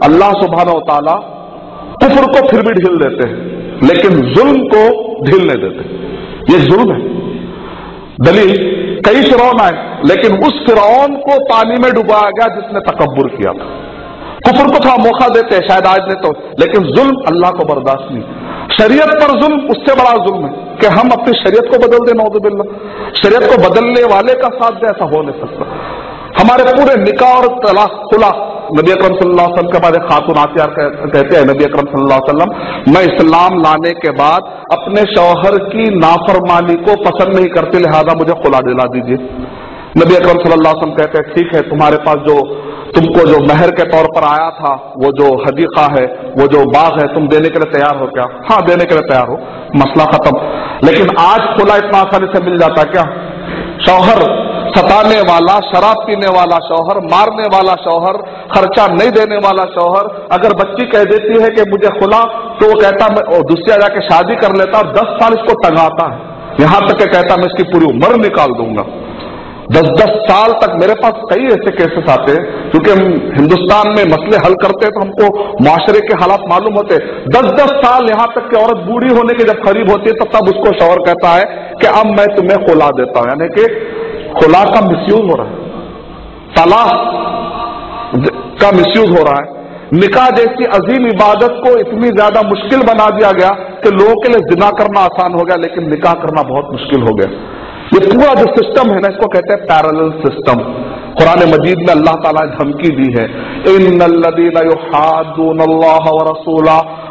अल्लाह सुबहान तला कुफर को फिर भी ढील देते हैं। लेकिन जुल्म को ढील नहीं देते। ये जुल्म है। दलील, कई फिरौन आए, लेकिन उस फिरौन को पानी में डुबाया गया जिसने तकबर किया था। कुफर को थोड़ा मौका देते हैं, शायद आज ने तो लेकिन जुल्म अल्लाह को बर्दाश्त नहीं। शरीयत पर जुल्म उससे बड़ा जुल्म है कि हम अपनी शरीयत को बदल दें नौजुबिल्ला शरीयत को बदलने वाले का साथ दे, ऐसा हो नहीं सकता। हमारे पूरे निकाह और तलाक खुला नबी अक्रम सल्लल्लाहु के बाद एक खातून आतियार कहते हैं, नबी अक्रम सल्लल्लाहु मैं इस्लाम लाने के बाद अपने शौहर की नाफरमानी को पसंद नहीं करती, लिहाजा मुझे खुला दिला दीजिए। नबी अक्रम सल्लल्लाहु कहते हैं, ठीक है, तुम्हारे पास जो, तुमको जो महर के तौर पर आया था, वो जो हदीका है, वो जो बाग है, तुम देने के लिए तैयार हो क्या? हाँ देने के लिए तैयार हो, मसला खत्म। लेकिन आज खुला इतना आसानी से मिल जाता क्या? शौहर सताने वाला, शराब पीने वाला शौहर, मारने वाला शौहर, खर्चा नहीं देने वाला शौहर, अगर बच्ची कह देती है कि मुझे खुला तो वो कहता, मैं दूसरा जाके शादी कर लेता और दस साल इसको टंगाता है। यहाँ तक के कहता, मैं इसकी पूरी उम्र निकाल दूँगा। दस दस साल तक मेरे पास कई ऐसे केसेस आते हैं, क्योंकि हम हिंदुस्तान में मसले हल करते हैं तो हमको माशरे के हालात मालूम होते हैं। दस दस साल यहाँ तक कि औरत बूढ़ी होने के जब करीब होती है तो तब उसको शौहर कहता है कि, अब मैं तुम्हें खुला देता हूँ। यानी कि खुला का मिसयूज हो रहा है। तलाक का मिसयूज हो रहा है। निकाह जैसी अजीम इबादत को इतनी ज़्यादा मुश्किल बना दिया गया कि लोगों के लिए जिना करना आसान हो गया, लेकिन निकाह करना बहुत मुश्किल हो गया। ये पूरा जो सिस्टम है ना, इसको कहते हैं पैरल सिस्टम कुरान मजीद में अल्लाह ताला ने धमकी दी है। इन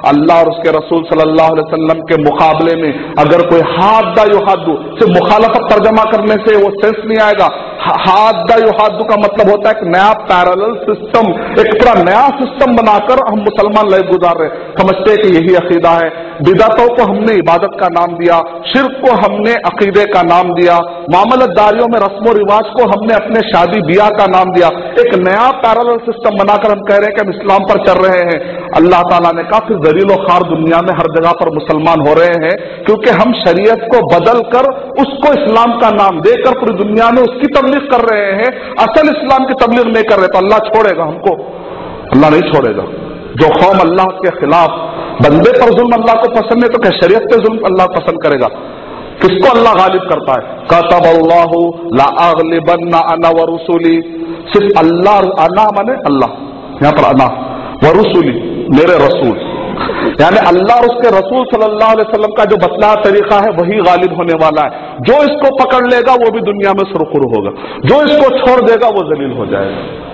अल्लाह और उसके रसूल सल्लल्लाहु अलैहि वसल्लम के मुकाबले में अगर कोई हादा युहादू, सिर्फ़ मुखालफत तर्जमा करने से वो सेंस नहीं आएगा। हादा युहादू का मतलब होता है एक नया पैरल सिस्टम एक पूरा नया सिस्टम बनाकर हम मुसलमान लाइफ गुजार रहे समझते हैं कि यही अकीदा है। बिदातों को हमने इबादत का नाम दिया, शिरक को हमने अकीदे का नाम दिया, मामलतदारियों में रस्म रिवाज को हमने अपने शादी ब्याह का नाम दिया। एक नया पैरल सिस्टम बनाकर हम कह रहे हैं कि हम इस्लाम पर चल रहे हैं। अल्लाह ताला ने काफ़ी जरील खार दुनिया में हर जगह पर मुसलमान हो रहे हैं, क्योंकि हम शरीयत को बदल कर उसको इस्लाम का नाम देकर पूरी दुनिया में उसकी तबलीग कर रहे हैं। असल इस्लाम की तबलीग नहीं कर रहे तो अल्लाह छोड़ेगा हमको। अल्लाह नहीं छोड़ेगा। जो कौम अल्लाह के खिलाफ, बंदे पर जुल्म अल्लाह को पसंद है तो क्या शरीयत पे जुल्म अल्लाह पसंद करेगा? किसको अल्लाह गालिब करता है? कतब अल्लाह लाबन्ना अना व रसूली। सिर्फ़ अल्लाह, अना माने अल्लाह। यहाँ पर अना। व रसूली, मेरे रसूल। यानी अल्लाह और उसके रसूल सल्लल्लाहु अलैहि वसल्लम का जो बतला तरीका है, वही गालिब होने वाला है। जो इसको पकड़ लेगा, वो भी दुनिया में सुरखुर होगा। जो इसको छोड़ देगा, वो जलील हो जाएगा।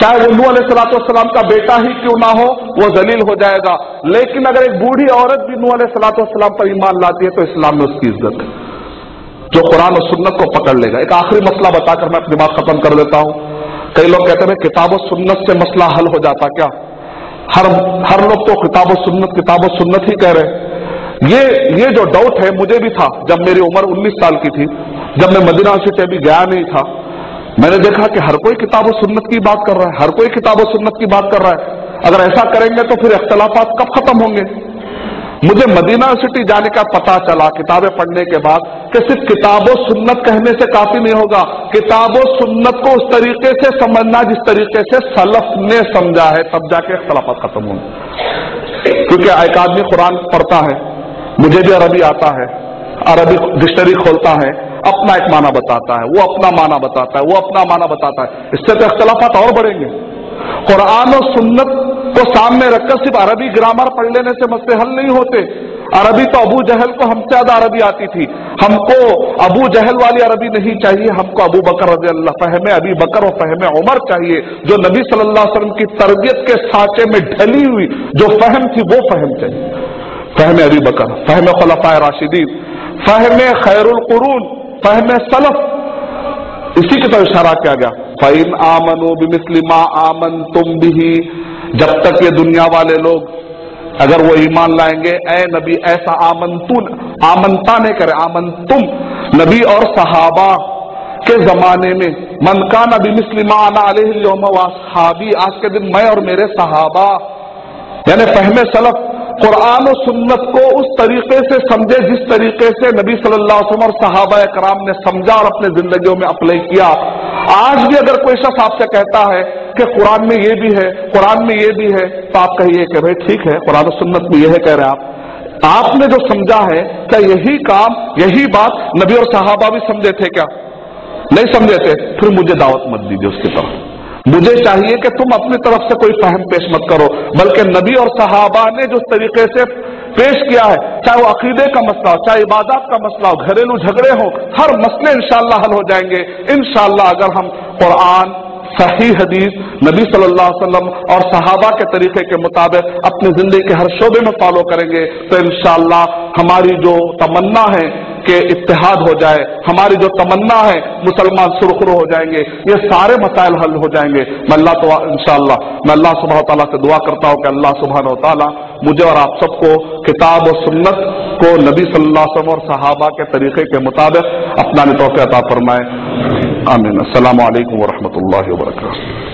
चाहे वो नू का बेटा ही क्यों ना हो, वो जलील हो जाएगा। लेकिन अगर एक बूढ़ी औरत भी नू सलाम पर ईमान लाती है तो इस्लाम में उसकी इज़्ज़त है। जो कुरान और सुन्नत को पकड़ लेगा। एक आखिरी मसला बताकर मैं अपनी बात खत्म कर देता हूँ। कई लोग कहते हैं किताब और सुन्नत से मसला हल हो जाता क्या? हर हर लोग तो किताब सुन्नत किताब सुन्नत ही कह रहे ये ये जो डाउट है, मुझे भी था जब मेरी उम्र 19 साल की थी, जब मैं मदीना से अभी गया नहीं था। मैंने देखा कि हर कोई किताब सुन्नत की बात कर रहा है, हर कोई किताब सुन्नत की बात कर रहा है। अगर ऐसा करेंगे तो फिर अख्तलाफात कब खत्म होंगे? मुझे मदीना सिटी जाने का पता चला किताबें पढ़ने के बाद कि सिर्फ़ किताबों सुन्नत कहने से काफ़ी नहीं होगा। किताबों सुन्नत को उस तरीके से समझना जिस तरीके से सलफ ने समझा है, तब जाके खिलाफत खत्म होंगे। क्योंकि एक आदमी कुरान पढ़ता है, मुझे भी अरबी आता है, अरबी डिक्शनरी खोलता है, अपना एक माना बताता है, वो अपना माना बताता है, वो अपना माना बताता है। इससे तो अख्तलाफात और बढ़ेंगे। कुरान और सुन्नत को सामने रखकर सिर्फ़ अरबी ग्रामर पढ़ लेने से मसले हल नहीं होते। अरबी तो अबू जहल को हमसे ज़्यादा अरबी आती थी। हमको अबू जहल वाली अरबी नहीं चाहिए, हमको अबू बकर रज़ी अल्लाह फहमे अभी बकर और फहमे उमर चाहिए, जो नबी सल्लल्लाहु अलैहि वसल्लम की तरबियत के साँचे में ढली हुई, जो फहम थी वो फहम चाहिए। फहम अभी बकर, फहम खलफा राशिदीन, फहम खैरुल कुरून, फहम सलफ। इसी की तरफ़ इशारा किया गया। फ़ैन आमनो बिमिसलिमा आमन तुम भी जब तक ये दुनिया वाले लोग अगर वो ईमान लाएँगे ए नबी, ऐसा आमंतुन, आमंता ने करे आमन तुम नबी और सहाबा के जमाने में मनका नबी मुस्लिमा आना आज के दिन मैं और मेरे सहाबा, यानी फहमे सलफ, कुरान और सुन्नत को उस तरीके से समझे, जिस तरीके से नबी सल्लल्लाहु अलैहि वसल्लम और सहाबा कराम ने समझा और अपने जिंदगियों में अप्लाई किया आज भी अगर कोई शख्स आपसे कहता है कि कुरान में ये भी है, कुरान में ये भी है तो आप कहिए कि भाई ठीक है, कुरान सुन्नत में यह कह रहे आप। आपने जो समझा है, क्या यही काम, यही बात नबी और साहबा भी समझे थे क्या? नहीं समझे थे। फिर मुझे दावत मत दीजिए उसकी तरफ़। मुझे चाहिए कि तुम अपनी तरफ़ से कोई फहम पेश मत करो, बल्कि नबी और सहाबा ने जो तरीके से पेश किया है, चाहे वो अकीदे का मसला हो, चाहे इबादत का मसला हो, घरेलू झगड़े हो, हर मसले इंशाला हल हो जाएँगे। इंशाला अगर हम कुरान, सही हदीस, नबी सल्लल्लाहु अलैहि वसल्लम और सहाबा के तरीके के मुताबिक अपनी ज़िंदगी के हर शोबे में फॉलो करेंगे तो इंशाला हमारी जो तमन्ना है कि इत्तेहाद हो जाए, हमारी जो तमन्ना है, मुसलमान सुरखुरु हो जाएँगे, ये सारे मसाइल हल हो जाएँगे। मैं अल्लाह तो इंशाला मैं अल्लाह सुबह तला से दुआ करता हूँ कि अल्लाह सुबह तला मुझे और आप सबको किताब और सुन्नत को नबी सल्लल्लाहु और साहबा के तरीके के मुताबिक अपना तोफ़ अता फरमाए। आमीन। असल वरहमल वर्का